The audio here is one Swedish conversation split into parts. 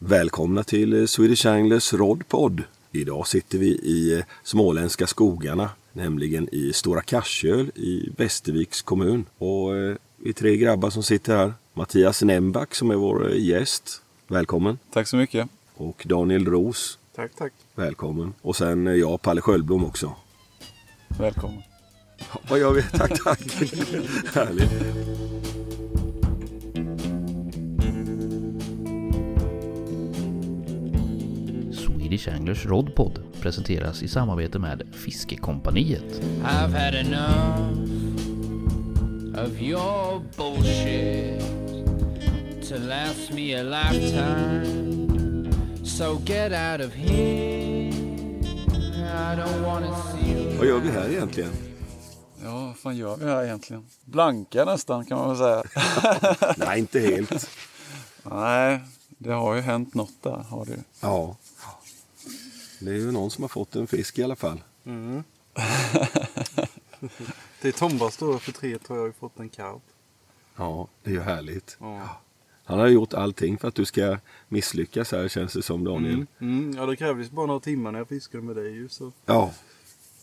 Välkomna till eh, Swedish Anglers Rodpod. Idag sitter vi i eh, småländska skogarna, nämligen i Stora Karsköl i Västerviks kommun. Och eh, vi är tre grabbar som sitter här. Mattias Nemback som är vår gäst. Välkommen. Tack så mycket. Och Daniel Ros. Tack, tack. Välkommen. Och sen jag, Palle Sköldblom också. Välkommen. Vad gör vi? Tack, tack. Härligt. Swedish Anglers Rodpod presenteras i samarbete med Fiskekompaniet. I've had enough of your bullshit to last me a lifetime. So get out of here. I don't wanna see you. Vad gör vi här egentligen? Ja, vad fan gör vi här egentligen? Blanka nästan kan man väl säga. Nej, inte helt. Nej, det har ju hänt något där. Har det. ju. Ja. Det är ju någon som har fått en fisk i alla fall. Till Tombas stora förtret har jag ju fått en karp. Ja, det är ju härligt. Ja. Han har gjort allting för att du ska misslyckas här känns det som Daniel. Mm. Mm. ja, det krävdes bara några timmar när jag fiskade med dig ju. Så, Ja,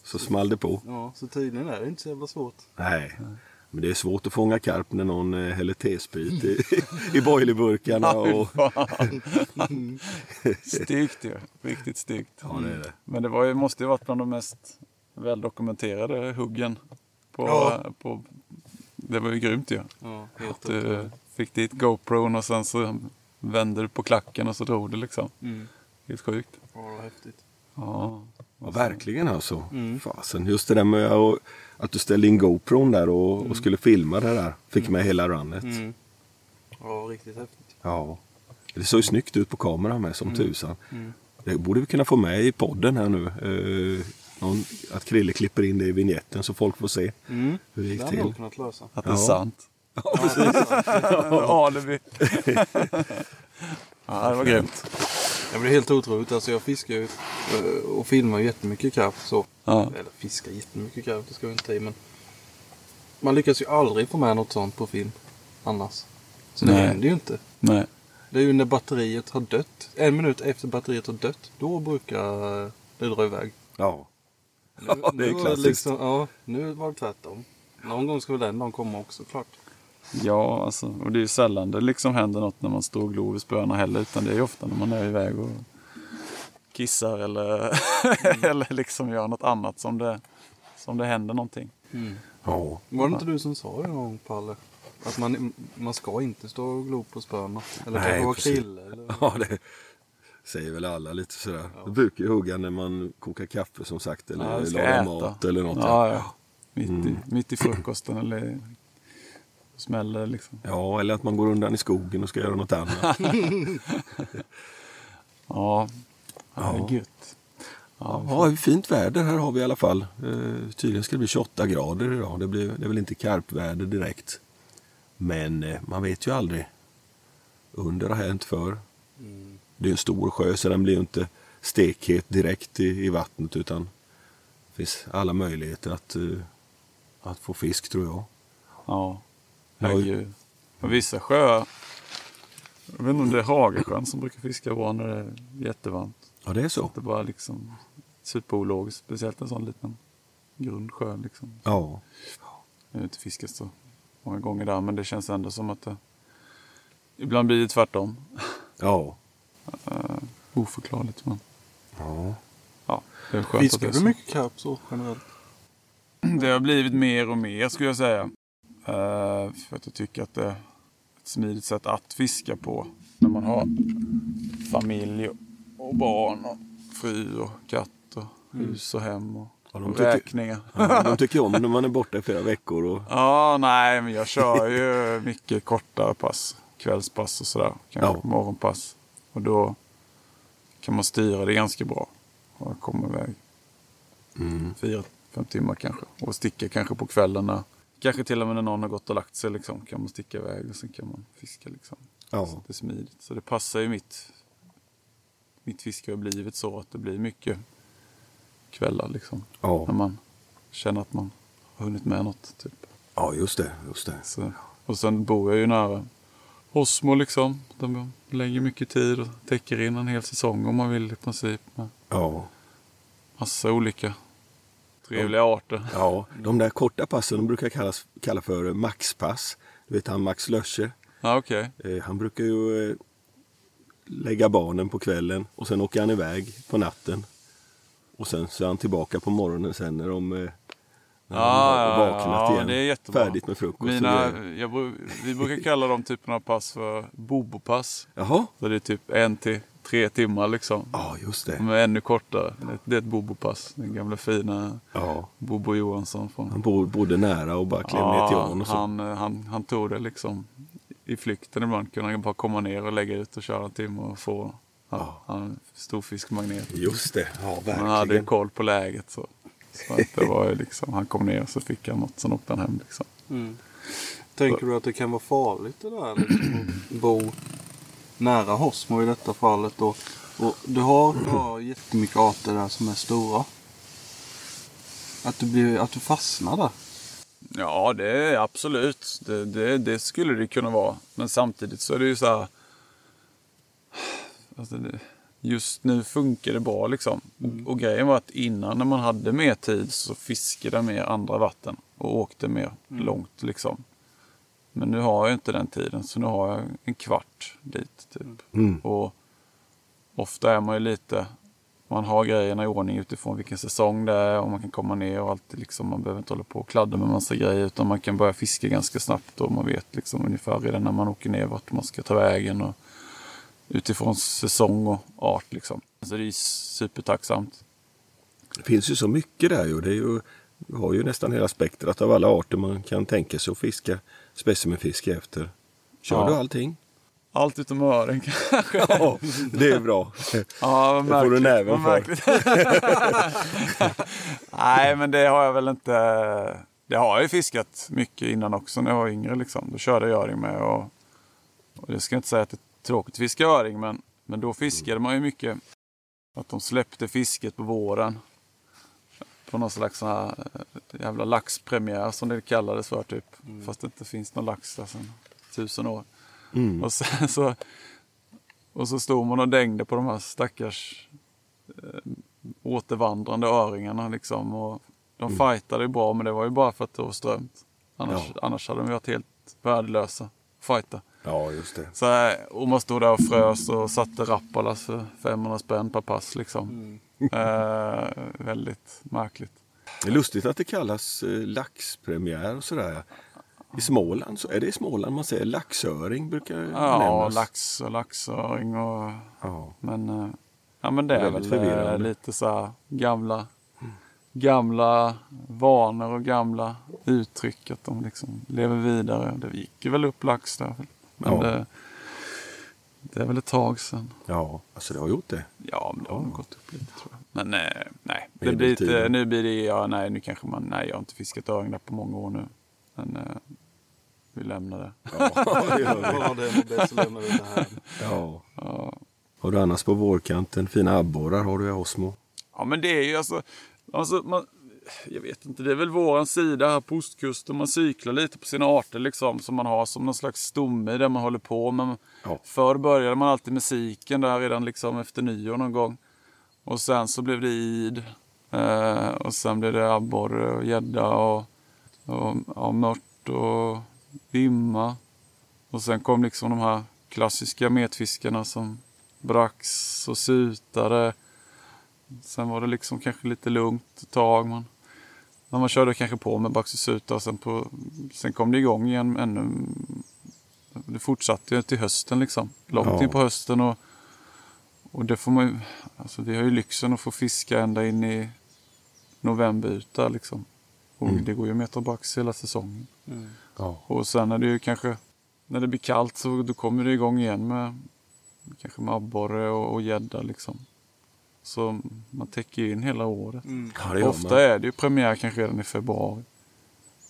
så small det på. ja, så tydligen är det inte så jävla svårt. Nej, men det är svårt att fånga karp när någon eh, häller T-sprit i, i boilerburkarna. Och... Styggt ju. Riktigt styggt. Ja, det är det. Men det var ju, måste ju varit bland de mest väldokumenterade huggen. På, Ja. på, det var ju grymt ju. Ja, Att du fick dit GoPron och sen så vände du på klacken och så drog du liksom. Mm. Helt sjukt. Ja, det var häftigt. Ja. Ja, verkligen alltså. Mm. Fasen, just det där med att, att du ställde in GoPron där och, och skulle filma det där. Fick med hela runnet. Mm. Ja, riktigt häftigt. Ja. Det såg ju snyggt ut på kameran med som tusan. Mm. Det borde vi kunna få med i podden här nu. Eh, någon, att Krille klipper in det i vignetten så folk får se Mm. hur det gick Det till. kunnat lösa. Att det är Ja. sant. Ja, precis. Alibi. ja, det var grymt. Det blir helt otroligt. Alltså jag fiskar ju eh, och filmar ju jättemycket karp. Så. Ja. Eller fiskar jättemycket karp, det ska vi inte i. Men man lyckas ju aldrig få med något sånt på film annars. Så det Nej. händer ju inte. Nej. Det är ju när batteriet har dött. En minut efter batteriet har dött. Då brukar eh, det dra iväg. Ja. Nu, Ja, det är klassiskt. Liksom, ja, nu var det tvärtom. Någon gång ska väl den dagen komma också klart. Ja, alltså, och det är ju sällan det liksom händer något när man står och glor vid spöna heller. Utan det är ju ofta när man är iväg och kissar eller, eller liksom gör något annat som det, som det händer någonting. Ja. Var det inte du som sa det någon gång Palle? Att man, man ska inte stå och glo på spöna. Eller Nej, kanske vara. Eller... ja, det säger väl alla lite sådär. Du brukar ju hugga när man kokar kaffe som sagt. Eller Ja, lagar mat eller något. Ja, ja. Mitt, Mm. i, mitt i frukosten eller smäller liksom. Ja, eller att man går undan i skogen och ska göra något annat. Ja, ja. gött. Ja, Ja, fint väder här har vi i alla fall. Eh, tydligen ska det bli 28 grader idag. Det, blir, det är väl inte karpväder direkt. Men eh, man vet ju aldrig. Under har hänt förr. Mm. Det är en stor sjö så den blir ju inte stekhet direkt i, i vattnet utan det finns alla möjligheter att, eh, att få fisk tror jag. ja. Ja, Herregud. Och vissa sjöar, jag vet inte om det är Hagesjön som brukar fiska bra när det är jättevarmt. Ja, det är så. Det är bara liksom superologiskt. Speciellt en sån liten grund sjö. Liksom. Ja, Jag har inte fiskat så många gånger där men det känns ändå som att det ibland blir det tvärtom. ja. Uh, oförklarligt men ja. ja, det är skönt att det Fiskar är du så. mycket karp så generellt? Det har blivit mer och mer skulle jag säga. Eh, för att jag tycker att det är ett smidigt sätt att fiska på. När man har familj och- barn och fru och katt och hus och hem och, Ja, de tycker- räkningar. ja de tycker om när man är borta i flera veckor. Och, Ja, nej, men jag kör ju mycket kortare pass. Kvällspass och sådär. Kanske Ja. morgonpass. Och då kan man styra det ganska bra. Och komma iväg mm, fyra, fem timmar kanske. Och sticka kanske på kvällarna. Kanske till och med när någon har gått och lagt sig liksom. Kan man sticka iväg och sen kan man fiska liksom. ja. Så det är smidigt. Så det passar ju mitt, mitt fiske har blivit så att det blir mycket kvällar liksom. Ja. När man känner att man har hunnit med något typ. ja, just det. Just det. Så, och sen bor jag ju nära Osmo liksom. De lägger mycket tid och täcker in en hel säsong om man vill i princip. Med Ja. massa olika trevliga arter. ja, de där korta passen de brukar kallas, kalla för maxpass. Du vet han Max Löscher. Ja, okej. Eh, han brukar ju eh, lägga barnen på kvällen och sen åker han iväg på natten. Och sen så är han tillbaka på morgonen sen när de, eh, när de har vaknat igen. det är jättebra. Färdigt med frukost. Mina, jag, vi brukar kalla de typerna av pass för bobopass. Jaha, Så det är typ en till tre timmar liksom. ja just det. De är ännu kortare. Det- är ett bobopass. Den gamla fina Ja, Bobo Johansson. Från, han bor, bodde nära och bara klev ner till ån och så. han, eh, han, han tog det liksom i flykten ibland. Kunde han bara komma ner och lägga ut och köra en timme och få ja. han är en stor fiskmagnet. Just det, ja Han hade verkligen. koll på läget. Så, så att det var liksom, han kom ner och så fick han något, sen åkte han hem. Liksom. Mm. Tänker du att det kan vara farligt det där liksom, att bo nära Hosmo i detta fallet? Och, och du har, jättemycket arter där som är stora. Att du, blir, att du fastnar där. Ja, det är absolut. Det, det, det skulle det kunna vara. Men samtidigt så är det ju så här. Alltså det, just nu funkar det bra liksom. Och, och grejen var att innan när man hade mer tid så fiskade jag mer andra vatten. Och åkte mer långt liksom. Men nu har jag inte den tiden. Så nu har jag en kvart dit typ. Mm. Och ofta är man ju lite, man har grejerna i ordning utifrån vilken säsong det är och man kan komma ner och alltid liksom, man behöver inte hålla på och kladda med massa grejer utan man kan börja fiska ganska snabbt och man vet liksom ungefär redan när man åker ner vart man ska ta vägen och utifrån säsong och art liksom. Så det är supertacksamt. Det finns ju så mycket där ju. Det är ju vi har ju nästan hela spektrat av alla arter man kan tänka sig att fiska specimenfiske efter. Kör Ja. du allting? Allt utom öring kanske. Ja, det är bra. Ja, Det får du näven för. Nej, men det har jag väl inte. Det har jag ju fiskat mycket innan också när jag var yngre. Liksom. Då körde jag öring med. Och, och det ska jag inte säga att det är tråkigt att fiska öring, men, men då fiskade man ju mycket. Att de släppte fisket på våren. På någon slags sån här eh, jävla laxpremiär som det kallades för typ. Fast det inte finns någon lax där sedan tusen år. Mm. Och sen så, och så stod man och dängde på de här stackars eh, återvandrande öringarna liksom. Och de Mm. fightade ju bra men det var ju bara för att det var strömt. Annars, Ja. annars hade de varit helt värdelösa. Fighta. Ja, just det. Så, eh, och man stod där och frös och satte rappalas för 500 spänn per pass liksom. Eh, väldigt märkligt. Det är lustigt att det kallas eh, laxpremiär och sådär. I Småland, så är det i Småland man säger laxöring brukar Ja, nämnas. lax och laxöring och Ja. Men, eh, ja, men det är väl förvirrande. lite så här gamla, gamla vanor och gamla uttryck. Att de liksom lever vidare. Det gick ju väl upp lax där. Men Ja. det, det är väl ett tag sedan. ja, alltså det har gjort det. Ja, men det har nog gått upp lite tror jag. Men eh, nej, det Med blir lite, tiden. nu blir det, ja, nej, nu kanske man, nej, jag har inte fiskat öring på många år nu. Men eh, vi lämnar det. Ja, det gör vi. Ja, det är nog bäst att lämna det här. ja. Ja. Har du annars på vårkanten fina abborrar har du i Osmo? Ja men det är ju alltså, alltså man, jag vet inte, det är väl våran sida här på ostkusten. Man cyklar lite på sina arter liksom som man har som någon slags stomme i det man håller på med. Ja. Förr började man alltid med siken där redan liksom efter nyår någon gång. Och sen så blev det id. Eh, och sen blev det abborre och gädda och, och ja, mört och vimma. Och sen kom liksom de här klassiska metfiskarna som brax och sutare. Sen var det liksom kanske lite lugnt ett tag. Man, när man körde kanske på med brax och. Sen, på, sen kom det igång igen ännu. Det fortsatte ju till hösten liksom. Långt Ja. in på hösten. Och, och det får man ju, alltså vi har ju lyxen att få fiska ända in i november ut där liksom. Och Mm. det går ju att meta brax hela säsongen. Ja. Och sen är det ju kanske, när det blir kallt så då kommer det igång igen med kanske med abborre och och gädda liksom. Så man täcker ju in hela året. Mm. ja, det Ofta man. är det ju premiär kanske redan i februari.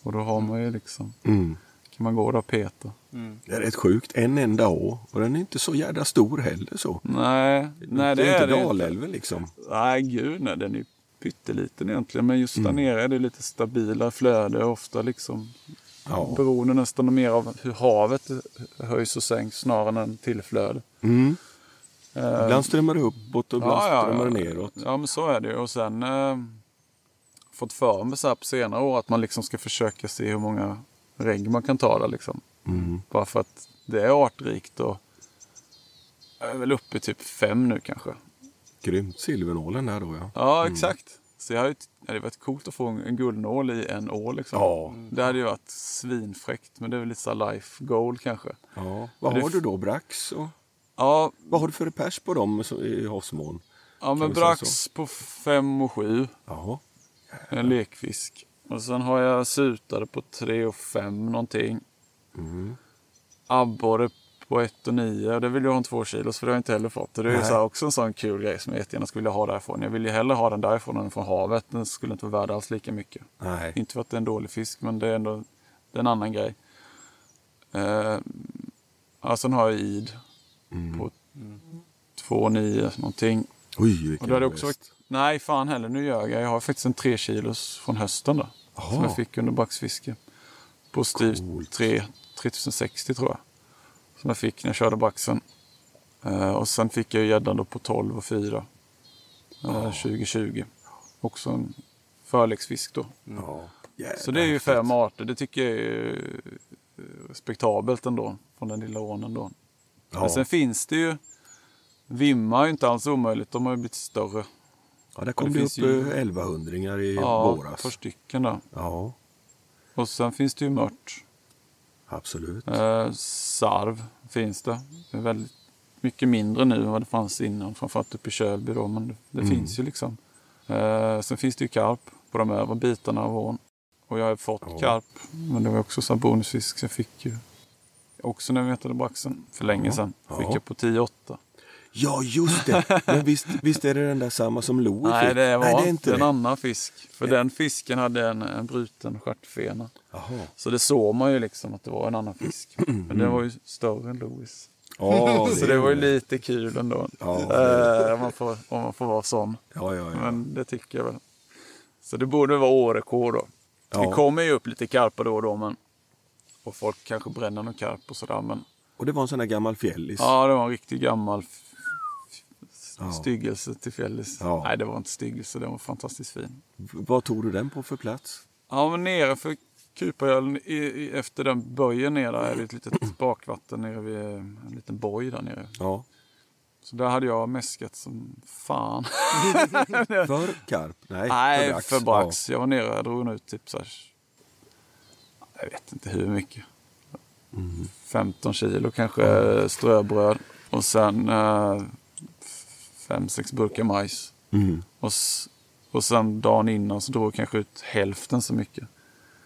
Och då har man ju liksom, Mm. kan man gå där och peta. Mm. Det är rätt sjukt. En enda å. Och den är inte så jävla stor heller så. Nej, nej det, är är inte det inte. Dalälven liksom. Nej, gud nej, den är ju pytteliten egentligen. Men just där Mm. nere är det lite stabilare flöde. Ofta liksom Ja. Beroende nästan mer av hur havet höjs och sänks snarare än tillflöde. Mm. Eh, Ibland strömmar det uppåt och ibland strömmar det neråt. Ja, men så är det ju. Och sen eh, fått för mig så här på senare år att man liksom ska försöka se hur många regn man kan ta där liksom. Mm. Bara för att det är artrikt och jag är väl uppe i typ fem nu kanske. Grymt. Silvernålen där då ja. Ja, exakt. Så jag hade, det hade varit coolt att få en, guldnål i en ål liksom. Ja. Det hade ju varit svinfräckt, men det är väl lite så life goal kanske. ja. Vad har du då? Brax? Och, Ja, vad har du för pers på dem i havsmån? ja men brax på fem och sju. Jaha. En lekfisk. Och sen har jag sutare på 3 och 5 någonting. Mm. Abborre på 1 och 9. Det vill jag ha en 2 kilos för det har jag inte heller fått. Det är ju också en sån kul grej som jag jättegärna skulle vilja ha därifrån. Jag vill ju hellre ha den därifrån än från havet. Den skulle inte vara värd alls lika mycket. Nej. Inte för att det är en dålig fisk men det är ändå det är en annan grej. Eh, ja, sen har jag id Mm. på 2 och 9 någonting. Oj, Och vilken då hade också varit, nej fan heller, nu ljög jag. Jag har faktiskt en 3 kilos från hösten då. Jaha. Som jag fick under braxfiske. På Coolt. 3, 3060 tror jag. Som jag fick när jag körde braxen. Eh, och sen fick jag gäddan på 12 och 4. Eh, 2020. Också en förleksfisk då. Ja. Jävlar, Så det är ju fem arter. Det tycker jag är eh, respektabelt ändå. Från den lilla ånen då. Ja. Men sen finns det ju Vimma är ju inte alls omöjligt. De har ju blivit större. ja, där kom det det, finns upp ju- ju... 1100 i Ja, ett våras. par stycken där. Ja, Och sen finns det ju mört. absolut. Eh, sarv finns det. Det är väldigt mycket mindre nu än vad det fanns innan. Framförallt uppe i Kölby då. Men det, det Mm. finns ju liksom. Eh, sen finns det ju karp på de övre bitarna av ån. Och jag har fått Ja. karp. Men det var också så bonusfisk. Så jag fick ju också när vi mätade braxen för länge sedan. Fick jag på 10-8. Ja, just det. Men visst, visst är det den där samma som Louie Nej, fick? det var Nej, det är inte en det. annan fisk. För den fisken hade en, en bruten stjärtfena. Jaha. Så det såg man ju liksom att det var en annan fisk. Men den var ju större än Louis. Ja, Så det var ju lite kul ändå. Ja, Eh, om, man får, om man får vara sån. Ja, ja. Men det tycker jag väl. Så det borde vara årekår då. Ja. Det kommer ju upp lite karpar då och då. Men, och folk kanske bränner någon karp och sådär. Men Och det var en sån där gammal fjällis. ja, det var en riktigt gammal Ja. styggelse till fjällis. Ja. Nej, det var inte styggelse. Den var fantastiskt fin. Vad tog du den på för plats? Ja, men nere för i, efter den böjen ner där är det ett litet bakvatten nere vid en liten boj där nere. Ja. Så där hade jag mäskat som fan. För karp? Nej, Nej, brax. för brax. Jag var nere och drog ut typ så här, jag vet inte hur mycket. 15 kilo kanske ströbröd. Och sen eh, fem, sex burkar majs. Mm. Och, och sen dagen innan så drog jag kanske ut hälften så mycket.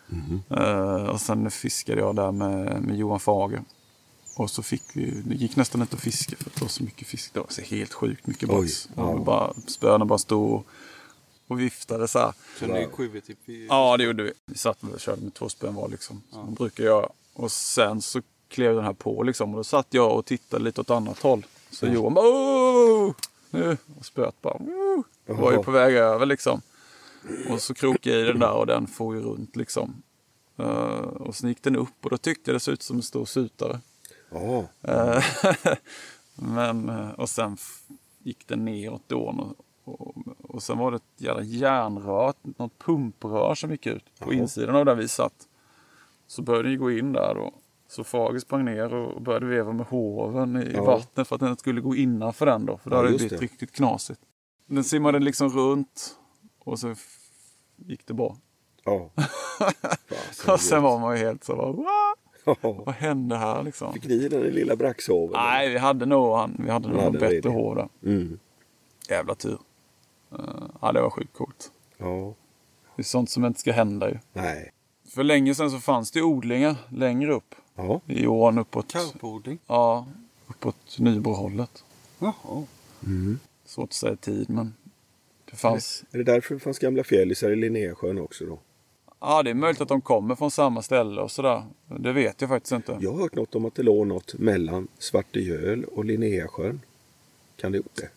Mhm. Eh, och sen fiskade jag där med, med Johan Fager. Och så fick vi, det gick nästan inte att fiska för att det var så mycket fisk. Det var så helt sjukt mycket brax. ja. Bara, spöna bara stod och, viftade så här. Så ni skjuter typ i... Ja, det gjorde vi. Vi satt och körde med två spön var liksom. Som man brukar göra. Och sen så klev den här på liksom. Och då satt jag och tittade lite åt annat håll. Så Johan bara "Åh!" nu. Och spöet bara "Åh!" Var ju på väg över liksom. Och så krokade jag i den där och den får ju runt liksom. Eh, och sen gick den upp och då tyckte jag det såg ut som en stor sutare. Ja. Eh, Men, eh, och sen gick den neråt då. Och, och, sen var det ett jävla järnrör, något pumprör som gick ut på insidan av där vi satt. Så började den gå in där och så Fager sprang ner och började veva med hoven i Ja. vattnet för att den skulle gå innanför den då. För då Ja, hade det blivit riktigt knasigt. Den simmade liksom runt och så gick det bra. ja. Fasen, Och sen var man ju helt så bara, "What? Ja. vad hände här liksom? Fick ni i den lilla braxhoven? Nej, vi hade nog, han, vi hade nog hade bättre hår där. Mm. Jävla tur. Eh, ja, det var sjukt coolt. Ja. Det är sånt som inte ska hända ju. Nej. För länge sedan så fanns det odlingar längre upp. Ja. I ån uppåt. Karpodling. Ja, uppåt Nybrohållet. Jaha. Mm. Svårt att säga tid, men det fanns. Är det därför det fanns gamla fjällisar i Linnésjön också då? Ja, det är möjligt att de kommer från samma ställe och sådär. Det vet jag faktiskt inte. Jag har hört något om att det låg något mellan Svartegöl och Linnésjön. Kan det gjort det?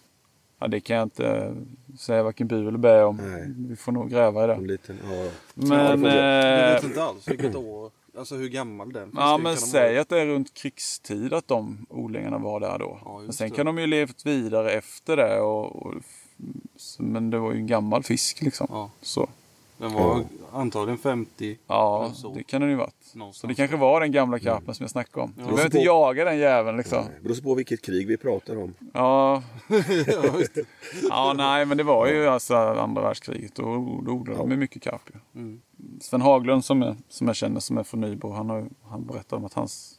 Ja, det kan jag inte säga varken bu eller bä om. Nej. Vi får nog gräva i En det. liten, ja. Men... Du eh, vet inte alls vilket år? Alltså hur gammal den Ja, men säg att det är runt krigstid att de odlingarna var där då. Ja, men sen det. kan de ju levt vidare efter det. Och, och, men det var ju en gammal fisk liksom. Ja, Så. Den var Ja. antagligen 50. Ja, Plus år. det kan den ju varit. Någonstans Så det kanske var den gamla karpen som jag snackade om. Ja. Du behöver inte Så- jaga den jäveln liksom. Det beror på vilket krig vi pratar om. Ja, ja, ja, nej, men det var ju alltså andra världskriget. Och då odlade de ju mycket karp. ju. Mm. Sven Haglund som, är, som jag känner som är från Nybro, han, har, han berättade om att hans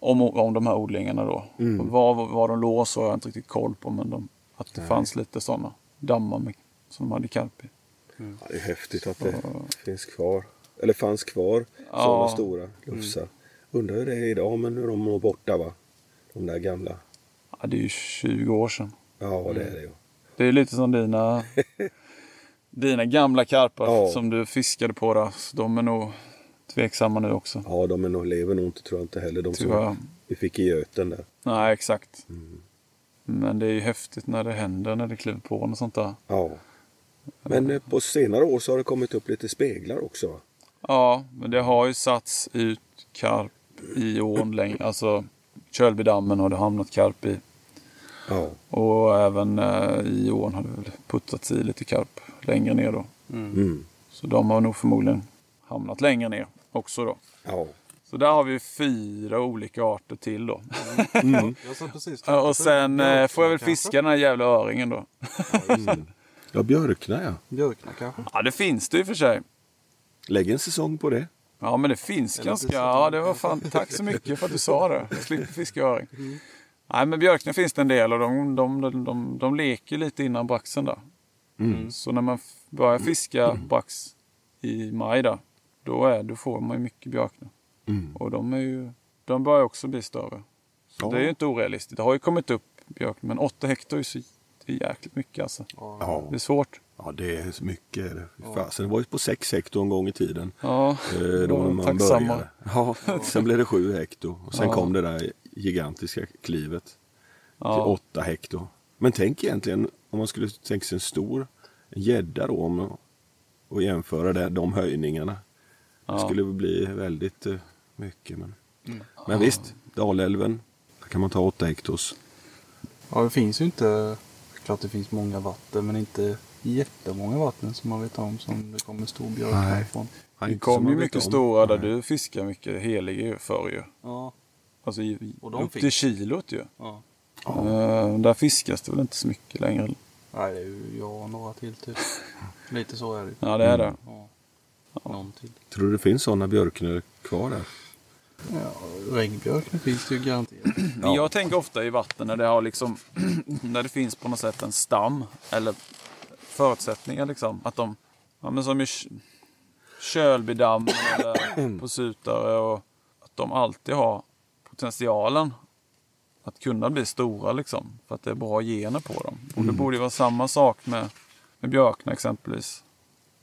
om, om de här odlingarna då. Mm. Var, var de låg så har jag inte riktigt koll på men de, att det Nej. fanns lite sådana dammar med, som de hade karp i. Ja, det är häftigt att det finns kvar. Eller fanns kvar Ja. sådana stora lufsar. Undrar hur det är idag men de är borta va? De där gamla. Ja, det är ju 20 år sedan. Ja det är det ju. Det är lite som dina, dina gamla karpar Ja. som du fiskade på. Så De är nog tveksamma nu också. Ja de är nog, lever nog inte tror jag inte heller. De Tyvärr. som vi fick i Göten där. Nej, exakt. Mm. Men det är ju häftigt när det händer, när det kliver på och sånt där. Ja. Men eh, på senare år så har det kommit upp lite speglar också? Ja, men det har ju satts ut karp i ån länge. Alltså Kölbydammen har det hamnat karp i. Ja. Och även eh, i ån har det väl puttats i lite karp längre ner då. Mm. Så de har nog förmodligen hamnat längre ner också då. Ja. Så där har vi fyra olika arter till då. Mm. Jag sa precis Ja, och sen eh, får jag väl fiska den här jävla öringen då. Mm. Ja Björkna ja. Björkna kanske? Ja, det finns det i och för sig. Lägg en säsong på det. Ja, men det finns Eller ganska... precis. Ja, det var fan... Tack så mycket för att du sa det. Jag slipper fiska öring. Nej, men björkna finns det en del och de, de, de, de, de leker lite innan braxen där. Mm. Så när man börjar fiska brax i maj där, då, är, då får man ju mycket björkna. Mm. Och de, är ju, de börjar också bli större. Så Ja. det är ju inte orealistiskt. Det har ju kommit upp björkna, men 8 hektar är ju så det är jäkligt mycket alltså. Ja. Det är svårt. ja det är så mycket. det. Fasen, det var ju på 6 hektar en gång i tiden. Ja, Eh, Då man tacksamma. började. Ja, sen blev det 7 hektar. Och sen Ja. kom det där gigantiska klivet till ja. 8 hektar. Men tänk egentligen om man skulle tänka sig en stor en gädda då om, och jämföra det, de höjningarna. Det ja. skulle bli väldigt eh, mycket. Men, men visst, Dalälven, där kan man ta 8 hektars. Ja, det finns ju inte... Klart det finns många vatten, men inte jättemånga vatten som man vet om som det kommer stor björk Nej. härifrån. Ja, Det inte som kom man ju mycket om. stora där Nej. du fiskar mycket heliga ju förr ju. Ja. Alltså i, Och de upp finns. till kilot ju. ja. Eh, där fiskas det väl inte så mycket längre. Nej, det är ju jag och några till typ. Lite så är det ju. Ja det är det. Ja. Någon till. Tror du det finns sådana björknöl kvar där? Ja, regnbjörk det finns det ju garanterat. Men Jag tänker ofta i vatten när det, har liksom, när det finns på något sätt en stam eller förutsättningar liksom. Att de, ja, men som i Kö- Kölbydamm eller på Sutare och att de alltid har potentialen att kunna bli stora liksom. För att det är bra gener på dem. Och det borde ju vara samma sak med, med björkna exempelvis.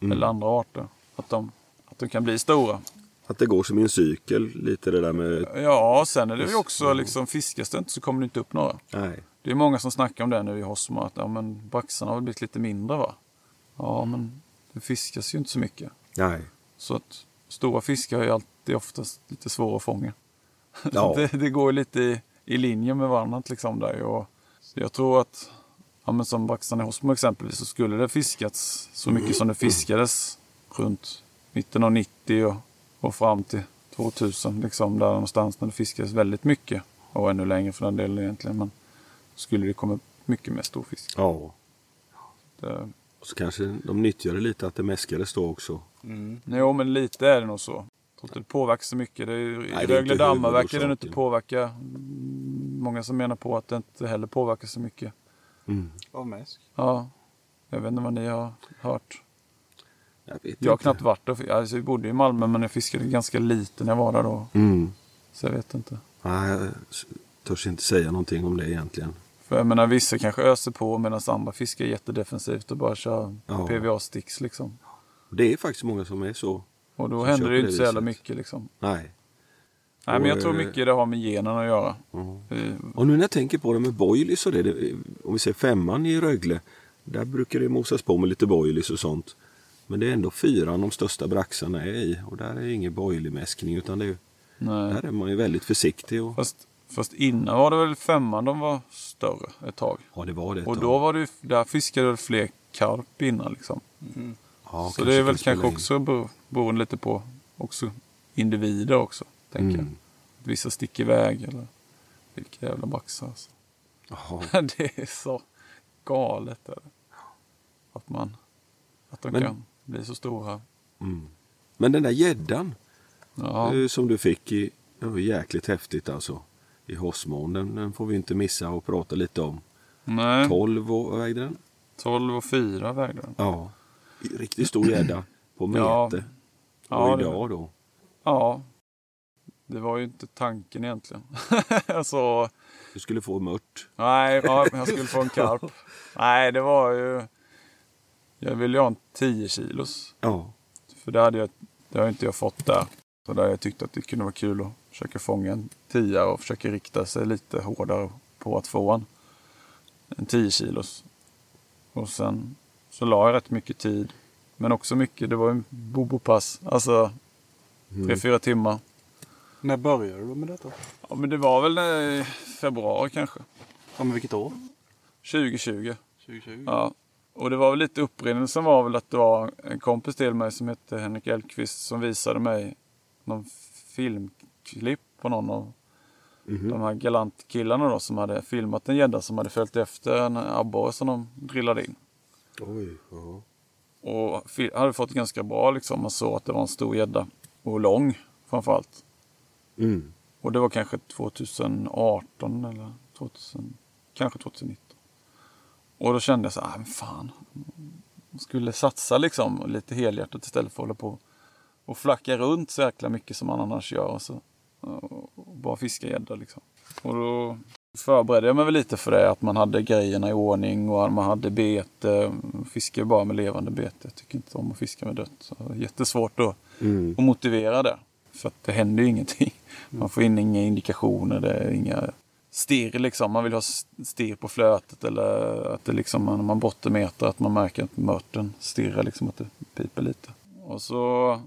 Eller andra arter. Att de, att de kan bli stora. Att det går som i en cykel, lite det där med... Ja, sen är det ju också liksom fiskas det inte så kommer det inte upp några. Nej. Det är många som snackar om det nu i Hosmo att ja, men braxarna har blivit lite mindre va? Ja, men det fiskas ju inte så mycket. Nej. Så att stora fiskar är ju alltid oftast lite svåra att fånga. Ja. det, det går lite i, i linje med varandra liksom där. Och, jag tror att, ja, men som braxarna i Hosmo exempelvis, så skulle det fiskats så mycket som det fiskades runt mitten av 90 och, och fram till 2000. Liksom där någonstans när det fiskades väldigt mycket. Och ännu längre för den delen egentligen. Men skulle det komma mycket mer storfisk. Ja. Det, Och så kanske de nyttjade lite att det mäskades då också. Mm. Jo, men lite är det nog så. Jag tror inte det påverkar så mycket. Det är, ju- det I Rögle dammar verkar det inte påverka. Många som menar på att det inte heller påverkar så mycket. Mm. Av mäsk. Ja, jag vet inte vad ni har hört. Jag vet Jag har inte. knappt varit där. Alltså, jag bodde i Malmö men jag fiskade ganska lite när jag var där då. Mm. Så jag vet inte. Nej, jag törs inte säga någonting om det egentligen. För jag menar vissa kanske öser på medan andra fiskar jättedefensivt och bara kör Ja. PVA-sticks liksom. Det är faktiskt många som är så. Och då händer det ju inte så jävla mycket liksom. Nej. Nej men jag tror eh, mycket det har med generna att göra. Eh, Och nu när jag tänker på det med boilies och det, det. Om vi ser femman i Rögle. Där brukar det mosas på med lite boilies och sånt. Men det är ändå fyran de största braxarna är i. Och där är ingen borgerlig mäskning utan det är, Nej. där är man ju väldigt försiktig. Och, Fast, fast innan var det väl femman de var större ett tag. ja, det var det Och tag. då var det ju- där fiskade väl fler karp innan liksom. ja, Så det är väl kanske in. också bero- beroende lite på också individer också. Tänker Mm. jag. Vissa sticker iväg eller vilka jävla baxar. Alltså. Det är så galet. Är det. Att, man, att de Men- kan bli så stora. Mm. Men den där gäddan Ja, eh, som du fick i, det var jäkligt häftigt alltså. I Hossmån, den, den får vi inte missa och prata lite om. nej, 12 och vad vägde den? 12 och 4 vägde den. Ja. Riktigt stor gädda på meter. Ja, och idag då? Ja, det var ju inte tanken egentligen. alltså, Du skulle få mört. nej, ja, jag skulle få en karp. nej, det var ju... Jag ville ha en 10 kilos. Ja. För det hade jag, det har inte jag fått där. Så där jag tyckte att det kunde vara kul att försöka fånga en 10 och försöka rikta sig lite hårdare på att få en, en 10 kilos. Och sen så la jag rätt mycket tid. Men också mycket, det var en bobopass. Alltså Mm. tre, fyra timmar. När började du med detta? Ja, men det var väl i februari kanske. Ja, men vilket år? 2020. 2020? Ja. Och det var väl lite upprinnelsen var väl att det var en kompis till mig som hette Henrik Elkvist som visade mig någon filmklipp på någon av Mhm. de här galant-killarna då som hade filmat en gädda som hade följt efter en abborre som de drillade in. Oj. Ja. Och hade fått ganska bra liksom. Man såg att det var en stor gädda. Och lång framförallt. Mm. Och det var kanske 2018 eller 2000, kanske 2019. Och då kände jag så här, ah, fan. Jag skulle satsa liksom lite helhjärtat istället för att hålla på och flacka runt så jäkla mycket som man annars gör. Och så, och bara fiska gädda liksom. Och då förberedde jag mig väl lite för det. Att man hade grejerna i ordning och man hade bete. Fiskar bara med levande bete. Jag tycker inte om att fiska med dött. Så det jättesvårt då Mm. och motivera det. För att det händer ju ingenting. Man får in inga indikationer, det är inga stirr liksom. Man vill ha stirr på flötet eller att det liksom, när man bottenmeter, att man märker att mörten stirrar liksom, att det piper lite. Och så,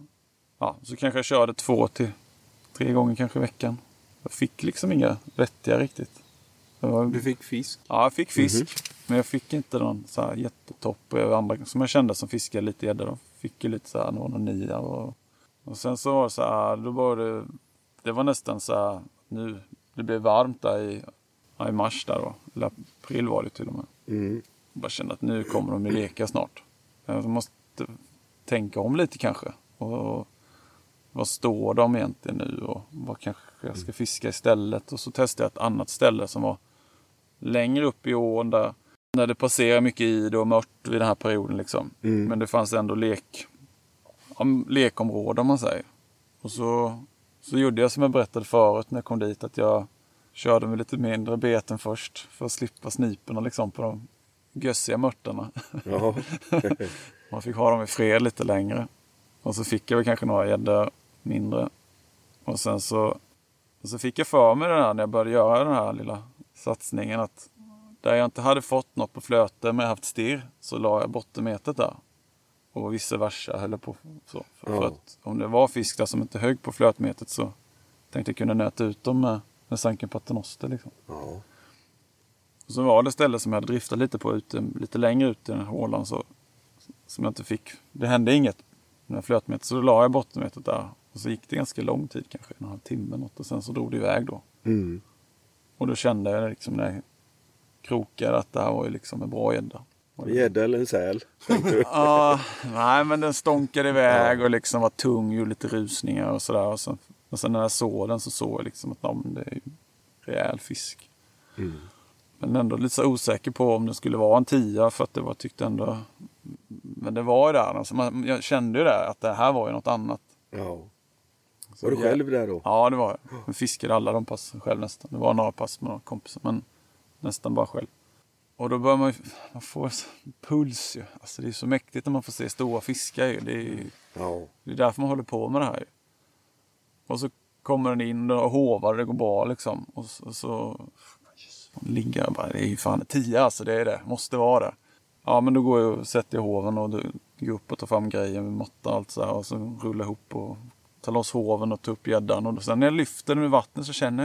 ja, så kanske jag körde två till tre gånger kanske i veckan. Jag fick liksom inga vettiga riktigt. Det var, Du fick fisk? Ja, jag fick fisk. Men jag fick inte någon så här jättetopp. Och andra som jag kände som fiskade lite gädda, de fick ju lite så här, någon nia. Och, och sen så var det så här, då var det, det var nästan så här, nu, det blev varmt där i, i mars där då. Eller april var det till och med. Mm. Jag bara kände att nu kommer de ju leka snart. Jag måste tänka om lite kanske. Och, vad står de egentligen nu och vad kanske jag ska fiska istället. Och så testade jag ett annat ställe som var längre upp i ån där, där det passerar mycket id och mört vid den här perioden. Liksom. Mm. Men det fanns ändå lek, ja, lekområde om man säger. Och så, så gjorde jag som jag berättade förut när jag kom dit att jag körde med lite mindre beten först för att slippa sniporna liksom på de gössiga mörtarna. Man fick ha dem i fred lite längre. Och så fick jag väl kanske några gäddor mindre. Och sen så, och så fick jag för mig det här när jag började göra den här lilla satsningen att där jag inte hade fått något på flöte men jag haft stirr så la jag bottenmetet där. Och vice versa. Eller på, så. För, Ja. för att om det var fisk där som inte högg på flötmetet så tänkte jag kunna nöta ut dem med, med sanken paternoster. Liksom. ja. Och så var det ställe som jag hade driftat lite på ute, lite längre ut i den här hålan så, som jag inte fick. Det hände inget med flötmetet så då la jag bottenmetet där. Och så gick det ganska lång tid, kanske en halv timme något. Och sen så drog det iväg då. Mm. Och då kände jag liksom när jag krokade att det här var ju liksom en bra gädda. Det- Gädda eller en säl? Ja, nej men den stånkade iväg och liksom var tung, gjorde lite rusningar och sådär. Och sen, och sen när jag såg den så såg jag liksom att ja, det är rejäl fisk. Mm. Men ändå lite så osäker på om det skulle vara en tia för att det var, tyckte ändå... Men det var ju där, alltså man, jag kände ju där att det här var ju något annat. Ja. Så Var du själv där då? Ja, det var jag. Jag fiskade alla de passen själv nästan. Det var några pass med några kompisar, men nästan bara själv. Och då börjar man ju, man får puls ju. Alltså det är så mäktigt när man får se stora fiskar ju. Det är, ju- Ja. det är därför man håller på med det här ju. Och så kommer den in och hovar, det går bra liksom. Och så, och så ligger jag bara, det är ju fan tia alltså, det är det. Måste vara det. Ja, men då går jag och sätter i hoven och då gå upp och ta fram grejer med måtta och allt så här och så rulla ihop och ta loss hoven och ta upp gäddan. Och sen när jag lyfter den ur vattnet så känner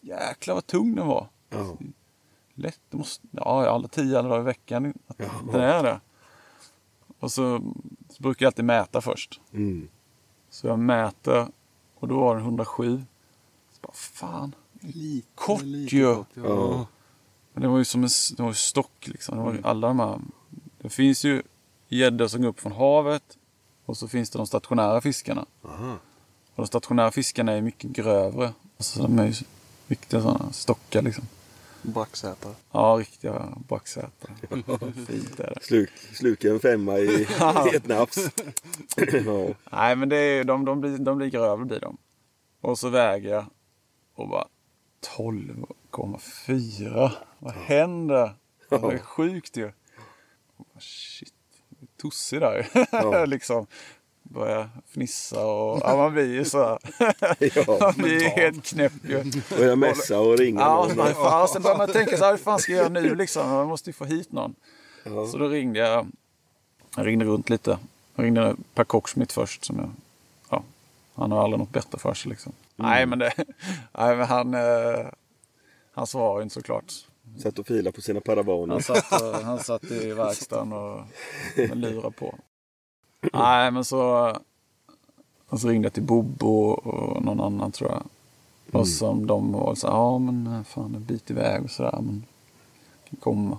jag jäklar vad tung den var. Ja. Lätt, det måste, ja alla tio alla dagar i veckan att Ja. den är det. Och så, så brukar jag alltid mäta först. Mm. Så jag mäter och då var den 107. Så bara, fan. Lite, Kort lite ju. kort, ja. Ja. Men det var ju som en det var ju stock liksom. Det var ju alla de här. Det finns ju gäddor som går upp från havet. Och så finns det de stationära fiskarna. Aha. Och de stationära fiskarna är mycket grövre. Alltså de är ju riktiga sådana stockar liksom. Braxätare. Ja, riktiga braxätare. Fint är det. Sluk, sluka en femma i, i ett nafs. ja. Nej, men det är, de, de, blir, de blir grövre blir de. Och så väger jag och bara 12,4. Vad händer? Det är sjukt ju. Bara, Shit, tossig där Ja. liksom. Börjar fnissa och ja, man blir ju så här. Ja. man blir ju helt knäpp ju. Börja mässa och ringa Ja, och någon. så bara, fan, sen börjar man tänka så här, hur fan ska jag göra nu liksom? Jag måste ju få hit någon. Ja. Så då ringde jag. Jag ringde runt lite. Jag ringde Per Kocksmith först. Som jag, ja, han har aldrig något bättre för sig liksom. Nej, men, det, nej, men han, eh, han svarade inte såklart. Satt och filade på sina paravaner. Han satt, och, han satt i verkstaden och lurar på. Nej, men så, och så ringde jag till Bobo och någon annan tror jag. Och som de var så här, ja men eh, fan en bit iväg och sådär. Men kan komma.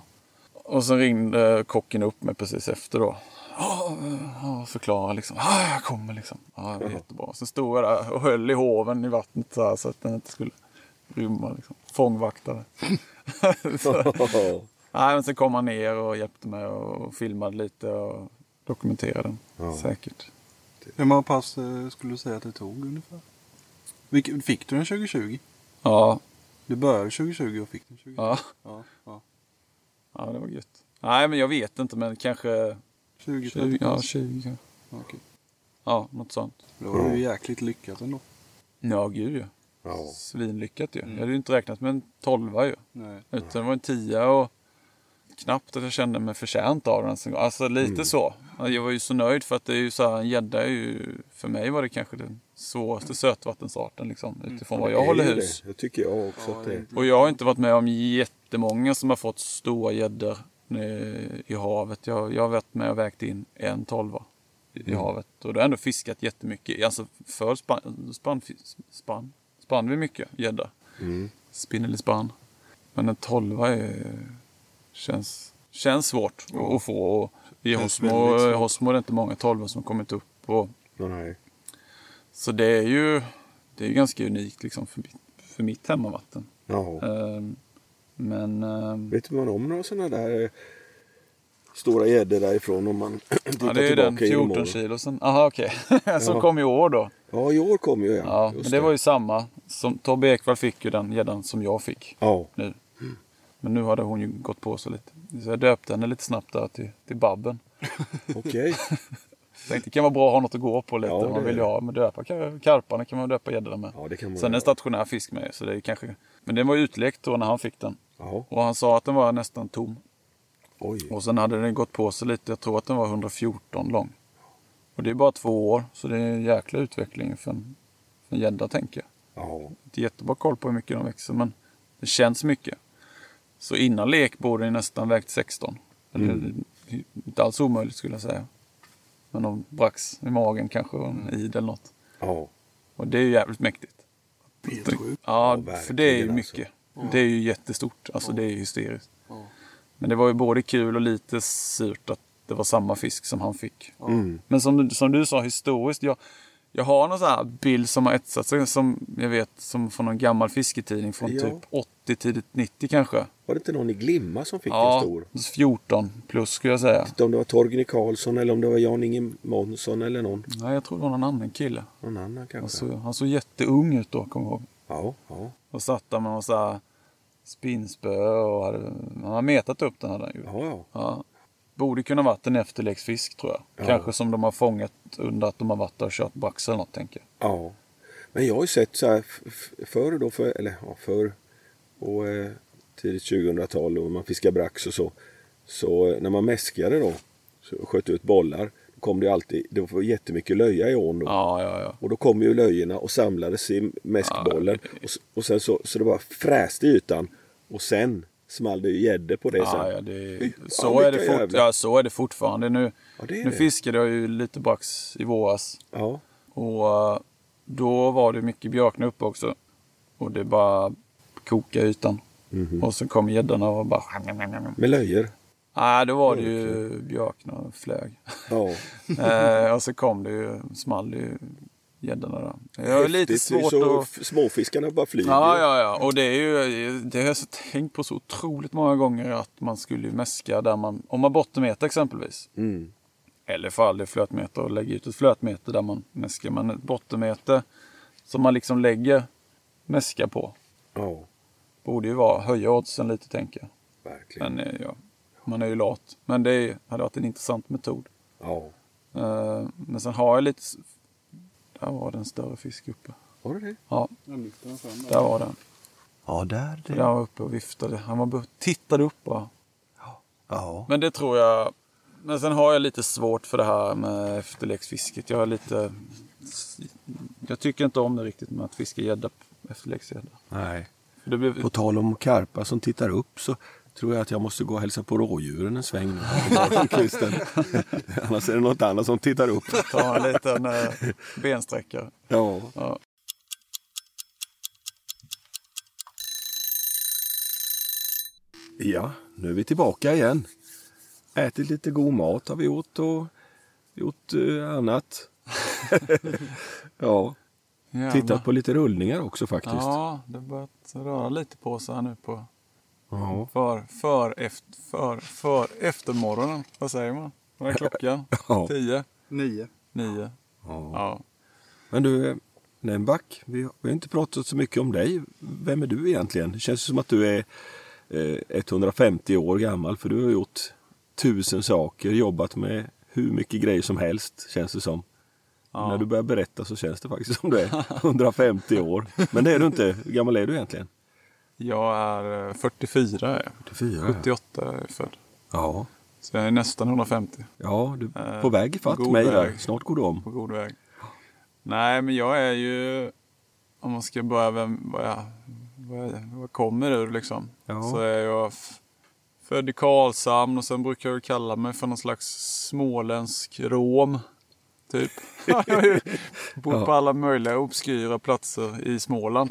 Och så ringde kocken upp mig precis efter då. Ja, ja, förklara liksom. Ja, jag kommer liksom. Ja, det är jättebra. Så stod jag där och höll i hoven i vattnet så, här, så att den inte skulle rymma. Liksom. Fångvaktare. så, nej, men sen kom han ner och hjälpte mig och filmade lite och dokumenterade den. Ja. Säkert. Hur många pass eh, skulle du säga att det tog ungefär? Fick du den 2020? Ja, Du började 2020 och fick den 2020? ja, ja, ja. ja, det var gött. Nej, men jag vet inte, men kanske 20, 20, 30 ja, pass? 20 kanske. Okej. Ja, något sånt. Då var det ju jäkligt lyckat ändå. Ja, gud ja. Ja. Svinlyckat ju. Jag hade ju inte räknat med en tolva ju. Nej. Utan det var en tia och knappt att jag kände mig förtjänt av den. ens en gång. Alltså lite så. Jag var ju så nöjd för att det är ju så här, en gädda är ju, för mig var det kanske den svåraste sötvattensarten liksom. Utifrån vad jag håller hus. Det. det tycker jag också Ja, att det är. Och jag har inte varit med om jättemånga som har fått stora gäddor eh, i havet. Jag, jag har varit med och vägt in en tolva i, i havet. Och då har jag ändå fiskat jättemycket. Alltså förr spann, spann, spann, spann vi mycket gädda. Mm. Spann. Men en tolva är, känns, känns svårt att- att få. Och I Hosmo. Hosmo är det inte många tolvor som kommit upp. Och, Nej. så det är ju det är ju ganska unikt liksom för, för mitt hemmavatten. Ja. Ehm, men ehm, Vet man om några sådana där eh, stora gäddor därifrån om man tittar ja, det är ju den tillbaka genom 14 åren? kilo sen. Aha, okej. som Ja. kom i år då. Ja, i år kom ju ja. Ja, men det var ju samma. Som Tobbe Ekvall fick ju den gäddan som jag fick Ja, nu. Men nu hade hon ju gått på sig lite. Så jag döpte henne lite snabbt där till, till Babben. okej. Tänkte det kan vara bra att ha något att gå på lite. Ja, man vill ju ha med döpa kar- karparna kan man döpa gäddorna med. Ja, det kan man Sen är det stationär fisk med så det är kanske... Men den var ju utlekt då när han fick den. Ja, Och han sa att den var nästan tom. oj. Och sen hade den gått på sig lite. Jag tror att den var 114 lång. Och det är bara två år. Så det är en jäkla utveckling för en för en gädda tänker jag. Ja, Inte jättebra koll på hur mycket de växer men det känns mycket. Så innan lek borde den nästan vägt 16. Eller Mm. inte alls omöjligt skulle jag säga. Men de brax i magen kanske och en id eller något. ja. Och det är ju jävligt mäktigt. Helt sjukt. Ja, Ja, för det är ju verkligen, mycket. Det är ju jättestort. Alltså det är ju hysteriskt. Ja. Men det var ju både kul och lite surt att det var samma fisk som han fick. Mm. Men som, du- som du sa historiskt. Jag, jag har någon sån här bild som har etsat sig som jag vet som från någon gammal fisketidning från Ja. typ 80 tidigt 90 kanske. Var det inte någon i Glimma som fick en Ja, stor? 14 plus skulle jag säga. Inte om det var Torgny Karlsson eller om det var Jan-Inge Månsson eller någon, Nej, jag tror det var någon annan kille. någon annan Han kanske. såg, han såg jätteung ut då, kommer jag ihåg. Ja, ja, Och satt där med någon sån här spinnspö och hade, han har metat upp den hade han ju. ja, ja. Ja. Borde kunna varit en efterleksfisk tror jag. Ja. Kanske som de har fångat under att de har varit där och kört brax eller något tänker jag. Ja. Men jag har ju sett så här förr då, för, eller ja, förr på eh, tidigt 2000-tal och man fiskar brax och så. Så eh, när man mäskade då så sköt ut bollar. Då kom det alltid, det var jättemycket löja i ån då. Ja, ja, ja. Och då kom ju löjorna och samlades i mäskbollen. Och, och sen så, så det bara fräste i ytan. Och sen small det ju gädde på det sen. ja, det, så, är det fort, ja, så är det fortfarande. Nu, Ja, det är nu det. fiskade jag ju lite brax i våras. Ja. Och eh, då var det mycket björkna uppe också. Och det bara kokade ytan. Mhm. Och så kom gäddorna och bara... Med löjor. Nej, då var det ju björkna och flög. Ja. eh, och så kom det ju, small det ju gäddorna där. Det är lite svårt så att... Småfiskarna bara flyger. Ja, ja, ja. Och det är ju, det har jag tänkt på så otroligt många gånger att man skulle ju mäska där man, om man bottenmeter exempelvis. Mm. Eller för all del flötmeter och lägga ut ett flötmeter där man mäskar. Men ett bottenmeter som man liksom lägger mäska på. ja, Borde ju vara höja oddsen lite tänker jag. verkligen. Men eh, ja, man är ju lat. Men det är- hade varit en intressant metod. Eh, Men sen har jag lite... Där var det en större fisk uppe. Var det det? Ja, där. där var den. Ja, där. Så där var uppe och viftade. Han var tittade upp bara. Ja. Men det tror jag... Men sen har jag lite svårt för det här med efterleksfisket. Jag är lite... Jag tycker inte om det riktigt med att fiska gädda, efterleksgädda. Nej. Det blir... På tal om karpa som tittar upp så tror jag att jag måste gå och hälsa på rådjuren en sväng nu. Annars är det något annat som tittar upp. Ta en liten eh, bensträckare. Ja. Ja. ja, nu är vi tillbaka igen. Ätit lite god mat har vi gjort och gjort eh, annat. ja, Jävlar. tittat på lite rullningar också faktiskt. Ja, det har börjat röra lite på sig här nu på Ja. för, för, efter, för, för eftermorgonen. Vad säger man? Vad är klockan? Ja. Tio? Nio. Nio? Ja. Ja. Men du, eh, Nämback, vi har, vi har inte pratat så mycket om dig. Vem är du egentligen? Det känns som att du är eh, 150 år gammal för du har gjort tusen saker, jobbat med hur mycket grejer som helst känns det som. Ja. När du börjar berätta så känns det faktiskt som du är 150 år. Men det är du inte. Hur gammal är du egentligen? Jag är eh, 44, är jag. 44. 78 är jag född. Ja, Så jag är nästan 150. ja du Eh, är på väg ifatt mig där. väg. Snart går du om. På god väg. Nej, men jag är ju... Om man ska börja vem, vad jag, vad jag, vad jag kommer ur liksom. Ja. Så är jag född i Karlshamn och sen brukar jag kalla mig för någon slags småländsk rom. Typ. jag har ju bott på alla möjliga obskyra platser i Småland.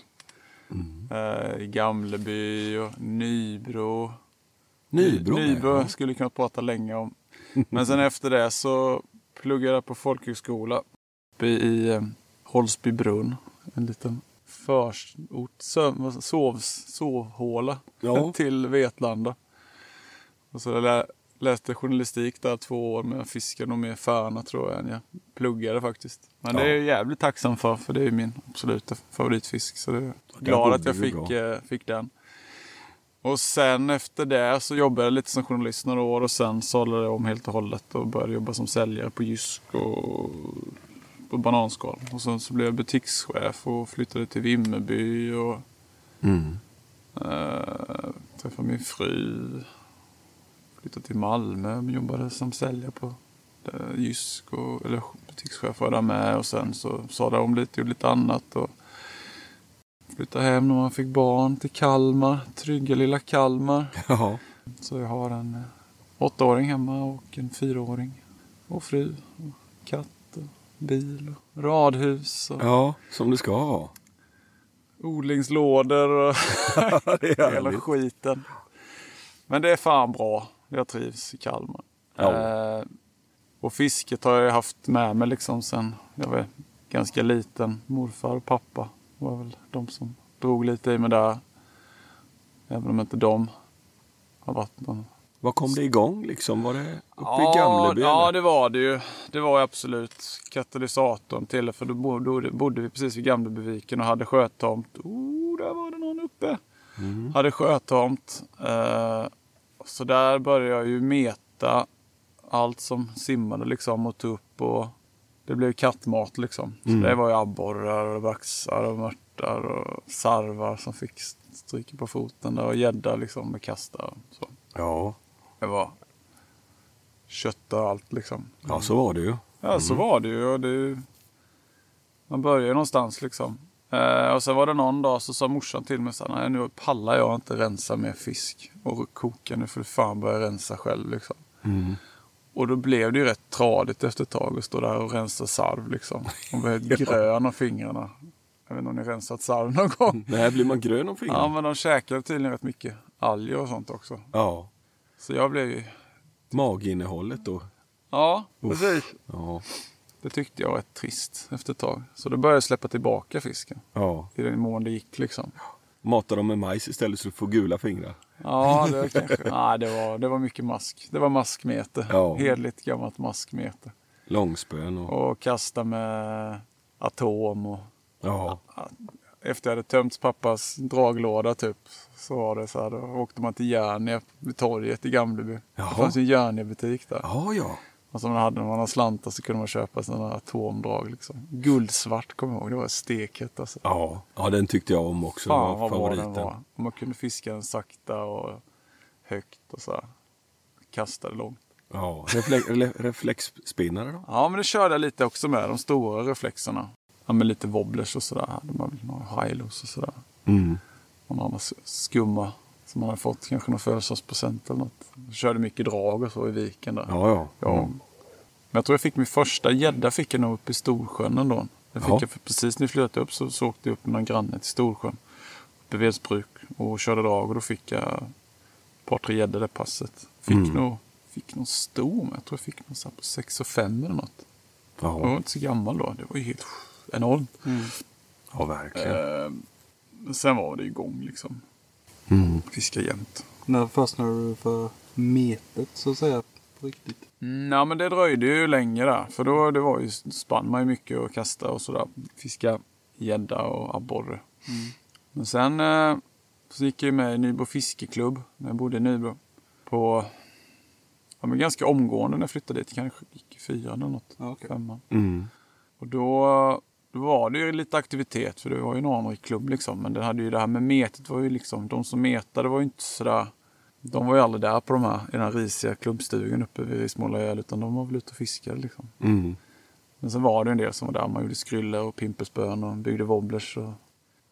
Mm. Eh, Gamleby och Nybro. Nybro. Nybro ja. skulle kunna prata länge om. Men sen efter det så pluggade jag på folkhögskola uppe i eh, Holsbybrunn. En liten förort, sov, sovhåla Ja. till Vetlanda. Och så lä, läste journalistik där två år, men jag fiskade nog mer Färna tror jag jag pluggade faktiskt. Men det är jag jävligt tacksam för, för det är min absoluta favoritfisk. Så det är glad att jag fick, eh, fick den. Och sen efter det så jobbade jag lite som journalist några år och sen sålde jag om helt och hållet och började jobba som säljare på Jysk och på Bananskal. Och sen så blev jag butikschef och flyttade till Vimmerby och Mm. eh, träffade min fru. Flyttade till Malmö och jobbade som säljare på eh, Jysk och, eller butikschef var där med och sen så sadlade om lite, gjorde lite annat och flyttade hem när man fick barn till Kalmar, trygga lilla Kalmar. Ja. Så jag har en eh, åttaåring hemma och en fyraåring. Och fru, och katt, och bil, och radhus och ja, som det ska vara. odlingslådor och hela skiten. Men det är fan bra. Jag trivs i Kalmar. Ja. Eh, och fisket har jag haft med mig liksom sen jag var ganska liten. Morfar och pappa var väl de som drog lite i mig där. Även om inte de har varit någon Var kom det igång liksom? Var det uppe Ja, i Gamleby? ja, eller? det var det ju. Det var absolut katalysatorn till det. För då bodde, bodde vi precis vid Gamlebyviken och hade sjötomt. Oh, där var det någon uppe. Mm. Hade sjötomt. Eh, så där började jag ju meta allt som simmade liksom och tog upp. Och det blev kattmat liksom. Så Mm. det var ju abborrar och vaxar och mörtar och sarvar som fick stryka på foten där och gädda liksom med kasta. och Så. Ja. Det var kötta och allt liksom. Ja, så var det ju. Ja, så var det ju. Och det, man börjar någonstans liksom. Eh, och sen var det någon dag så sa morsan till mig så nej nu pallar jag inte rensa mer fisk och koka. Nu får du fan börja rensa själv liksom. Mm. Och då blev det ju rätt tradigt efter ett tag att stå där och rensa sarv liksom. Och blev grön om fingrarna. Jag vet inte om ni rensat sarv någon gång. Nej, blir man grön Ja, fingrarna? men de käkade tydligen rätt mycket alger och sånt också. Ja. Så jag blev ju... Maginnehållet då? Ja, precis. Ja. Det tyckte jag var rätt trist efter ett tag. Så då började jag släppa tillbaka fisken. ja. I den mån det gick liksom. Mata dem med majs istället så du får gula fingrar. Ja, det var kanske... Nej, det var, det var mycket mask. Det var maskmete. Ja. Hedligt gammalt maskmete. Långspön och... Och kasta med atom och... Ja. Efter jag hade tömt pappas draglåda typ. Så var det så här. Då åkte man till Järnia vid torget i Gamleby. Jaha. Det fanns en Järnia-butik där. Ja, ja. Och så man hade, när man hade slantar så kunde man köpa sådana atomdrag liksom. Guldsvart kommer jag ihåg. Det var steket alltså. Ja. Ja, den tyckte jag om också. Fan det var favoriten. var. Och man kunde fiska den sakta och högt och så här. Kasta det långt. Ja. Refle- re- reflexspinnare då? Ja, men det körde jag lite också med. De stora reflexerna. Ja, med lite wobblers och sådär. Hade man väl några highlos och sådär. Mm. Och några skumma som man hade fått kanske någon födelsedagspresent eller något. Jag körde mycket drag och så i viken där. Ja, ja. Ja. Men jag tror jag fick min första gädda fick jag nog uppe i Storsjön ändå. Den fick Ja. jag för precis när vi flyttade upp så, så åkte jag upp med någon granne till Storsjön. Uppe vid Vedsbruk och körde drag och då fick jag ett par tre gäddor det passet. Fick Mm. nog fick någon stor men jag tror jag fick någon så på 6 och 5 eller något. Jag var Ja, inte så gammal då. Det var ju helt enormt. ja verkligen. Eh, men sen var det igång liksom. Mm. Fiska jämt. När fastnade du för metet så att säga på riktigt? Mm, ja, men det dröjde ju länge där. För då det var ju, spann man ju mycket och kasta och sådär. Fiska gädda och abborre. Men sen eh, så gick jag ju med i Nybro fiskeklubb när jag bodde i Nybro. På, ja men ganska omgående när jag flyttade dit. Kanske gick i fyran eller något. Ja, okej. Femman. Mm. Och då, då var det ju lite aktivitet för det var ju en anrik klubb liksom. Men det hade ju det här med metet var ju liksom, de som metade var ju inte sådär de var ju aldrig där på de här, i den här risiga klubbstugan uppe vid Rismålaöl utan de var väl ute och fiskade liksom. Mm. Men sen var det en del som var där. Man gjorde skryllor och pimpelspön och byggde wobblers. Och,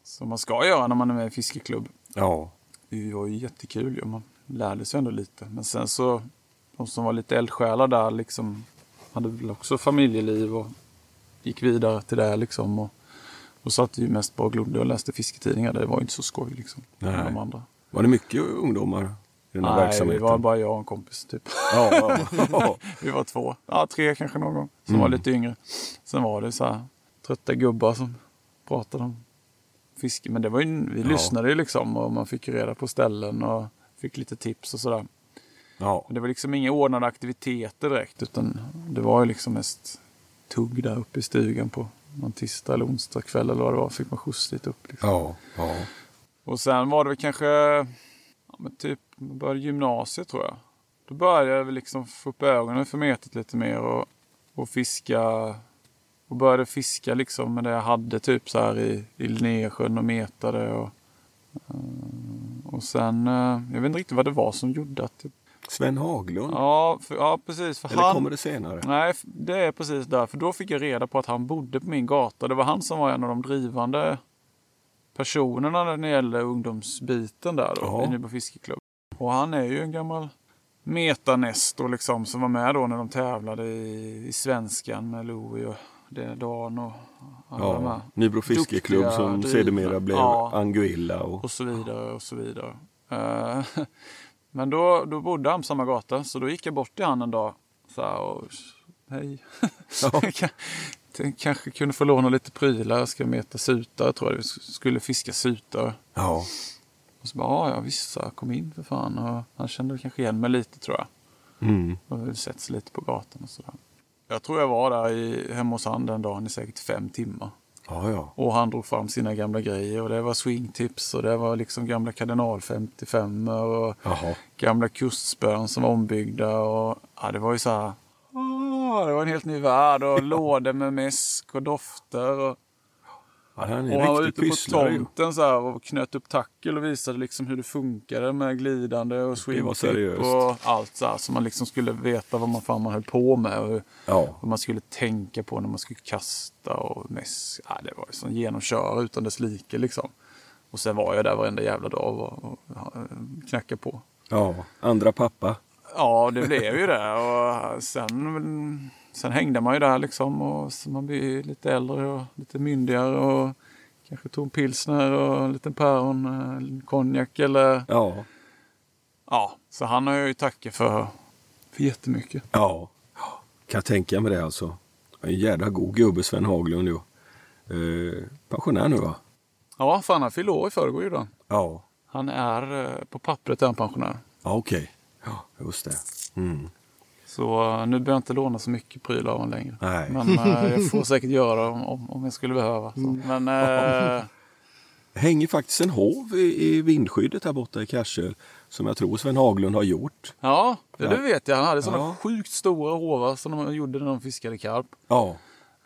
som man ska göra när man är med i fiskeklubb. Ja. Det var ju jättekul ju. Man lärde sig ändå lite. Men sen så, de som var lite eldsjälar där liksom hade väl också familjeliv och gick vidare till det liksom. Och, och satt ju mest bara och glodde och läste fisketidningar. Det var ju inte så skoj liksom. Nej. De andra. Var det mycket ungdomar i den här Nej, verksamheten? var bara jag och en kompis typ. Ja, ja, ja. Vi var två, ja tre kanske någon gång, som Mm. var lite yngre. Sen var det så här trötta gubbar som pratade om fiske. Men det var ju, vi lyssnade ju liksom och man fick reda på ställen och fick lite tips och sådär. ja. Men det var liksom inga ordnade aktiviteter direkt utan det var ju liksom mest tugg där uppe i stugan på någon tisdag eller onsdag kväll eller vad det var. Fick man skjuts dit upp. Liksom. ja, ja. Och sen var det väl kanske, men typ, man började gymnasiet tror jag. Då började jag liksom få upp ögonen för metet lite mer och, och fiska. Och började fiska liksom med det jag hade typ så här i, i Linnésjön och metade. Och, eh, och sen, eh, jag vet inte riktigt vad det var som gjorde att... Jag, Sven Haglund? ja, för, ja, precis. För Eller han, kommer det senare? Nej, det är precis där. För då fick jag reda på att han bodde på min gata. Det var han som var en av de drivande personerna när det gäller ungdomsbiten där då, Ja. i Nybro fiskeklubb. Och han är ju en gammal metanestor liksom som var med då när de tävlade i, i svenskan med Louie och det, Dan och alla de här. Ja, Nybro fiskeklubb som sedermera blev Ja. Anguilla. Och, Och så vidare och så vidare. Eh, Men då, då bodde han på samma gata så då gick jag bort till han en dag så här, och hej. Ja. kanske kunde få låna lite prylar. Jag ska meta sutare tror jag. Vi skulle fiska sutare. ja, Och så bara, ja, jag kom in för fan. Och han kände kanske igen mig lite tror jag. mm. Och vi setts lite på gatan och sådär. Jag tror jag var där i, hemma hos han den dagen i säkert fem timmar. ja, ja. Och han drog fram sina gamla grejer. Och det var swingtips och det var liksom gamla kardinal 55 och Jaha. gamla kustspön som var ombyggda. Och, ja, det var ju så här. Åh, det var en helt ny värld och lådor med mäsk och dofter. Och, Ja, han Och han var ute på tomten så här och knöt upp tackel och visade liksom hur det funkade med glidande och seriöst. och allt så här. Så man liksom skulle veta vad man fan man höll på med och hur, Ja, vad man skulle tänka på när man skulle kasta och mest, ja, det var som genomköra utan dess like liksom. Och sen var jag där varenda jävla dag och, och, och knackade på. ja. Andra pappa. Ja, det blev ju det. Och sen, sen hängde man ju där liksom. Och så man blir lite äldre och lite myndigare. Och kanske tog en pilsner och en liten päron, eh, en konjak eller... Ja, Ja, så han har jag ju tackat för, för jättemycket. ja. Kan jag tänka mig det alltså. En jävla god gubbe Sven Haglund ju. Eh, pensionär nu va? Ja, fan han fyllde år i förrgår ju då. Ja. Han är, eh, på pappret är han pensionär. Ja, okej. Ja, just det. Mm. Så eh, nu behöver jag inte låna så mycket prylar av honom längre. Nej. Men eh, jag får säkert göra om, om, om jag skulle behöva. Så. Men eh, hänger faktiskt en hov i, i vindskyddet här borta i Karsöl. Som jag tror Sven Haglund har gjort. Ja, det, det vet jag. Han hade sådana Ja. sjukt stora hovar som de gjorde när de fiskade karp. Ja,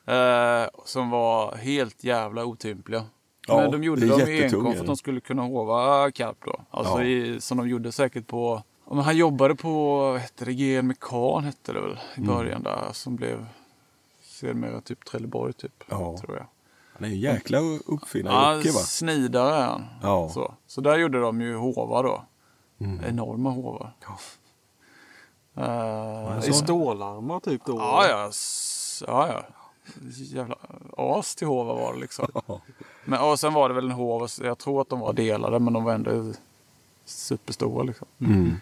Eh, som var helt jävla otympliga. Ja, Men de gjorde dem enkom för att de skulle kunna hova karp då. Alltså Ja. i, som de gjorde säkert på... ja, Men han jobbade på, hette det, GN Mekan hette det väl i Mm. början där. Som blev sedermera typ Trelleborg typ. Ja. Tror jag. han är en jäkla Ja, uppfinnare-Jocke va? snidare är han. Ja. Så. så där gjorde de ju hovar då. Mm. Enorma hovar. Ja. Eh, I stålarmar typ då? Ja, ja. Ja, ja. Jävla as till hovar var det liksom. Ja. Men, och sen var det väl en hov, jag tror att de var delade men de var ändå superstora liksom. Mm.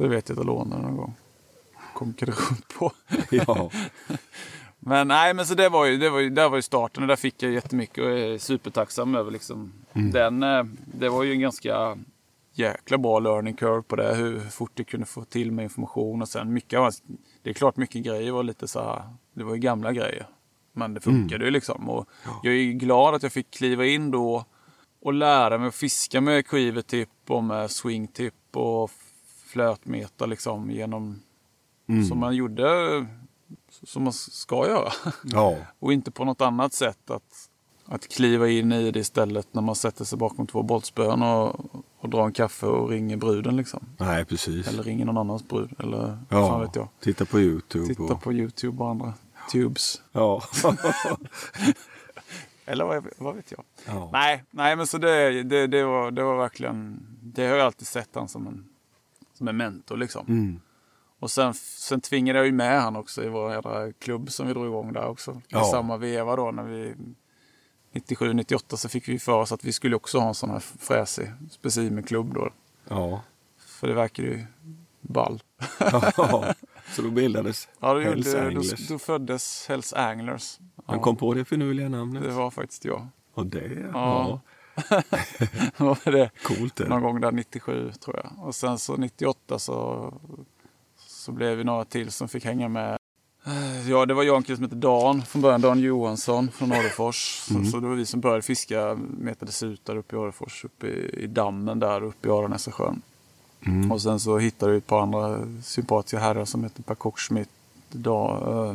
Så det vet jag att jag lånade någon gång. Konkade runt på. ja. Men nej, men så det var ju, det var ju, där var ju starten och där fick jag jättemycket och är supertacksam över liksom. Den, eh, det var ju en ganska jäkla bra learning curve på det. Hur fort jag kunde få till med information och sen mycket av Det är klart mycket grejer var lite så här, det var ju gamla grejer. Men det funkade ju liksom. Och jag är glad att jag fick kliva in då och lära mig att fiska med quivertip och med swingtip och flötmeta liksom genom som man gjorde som man ska göra. ja. Och inte på något annat sätt att, att kliva in i det istället när man sätter sig bakom två bollspön och, och drar en kaffe och ringer bruden liksom. Nej, precis. Eller ringer någon annans brud. Eller vad fan ja. vet jag. Titta på Youtube. Titta och... på Youtube och andra tubes. Ja. Eller vad, vad vet jag. ja. Nej, nej men så det, det, det, var, det var verkligen. Det har jag alltid sett han som en, som en mentor liksom. Mm. Och sen, sen tvingade jag ju med han också i vår jädra klubb som vi drog igång där också. I Ja. samma veva då när vi 97-98 så fick vi för oss att vi skulle också ha en sån här fräsig specimenklubb då. ja. För det verkar ju ball. ja. Så då bildades Ja, då, Hells gjorde, då, Anglers. då föddes Hells Anglers. Ja, Han kom på det finurliga namnet. Det var faktiskt jag. Och det, Ja. ja. Var det? Coolt det. Någon gång där 97 tror jag. Och sen så 98 så, så blev vi några till som fick hänga med. Ja, det var jag och en kille som hette Dan från början. Dan Johansson från Orrefors. Så, så det var vi som började fiska, metades ut där uppe i Orrefors. Uppe i, i dammen där uppe i Aranäsasjön. Mm. Och sen så hittade vi ett par andra sympatiska herrar som heter Per Kockschmidt, eh,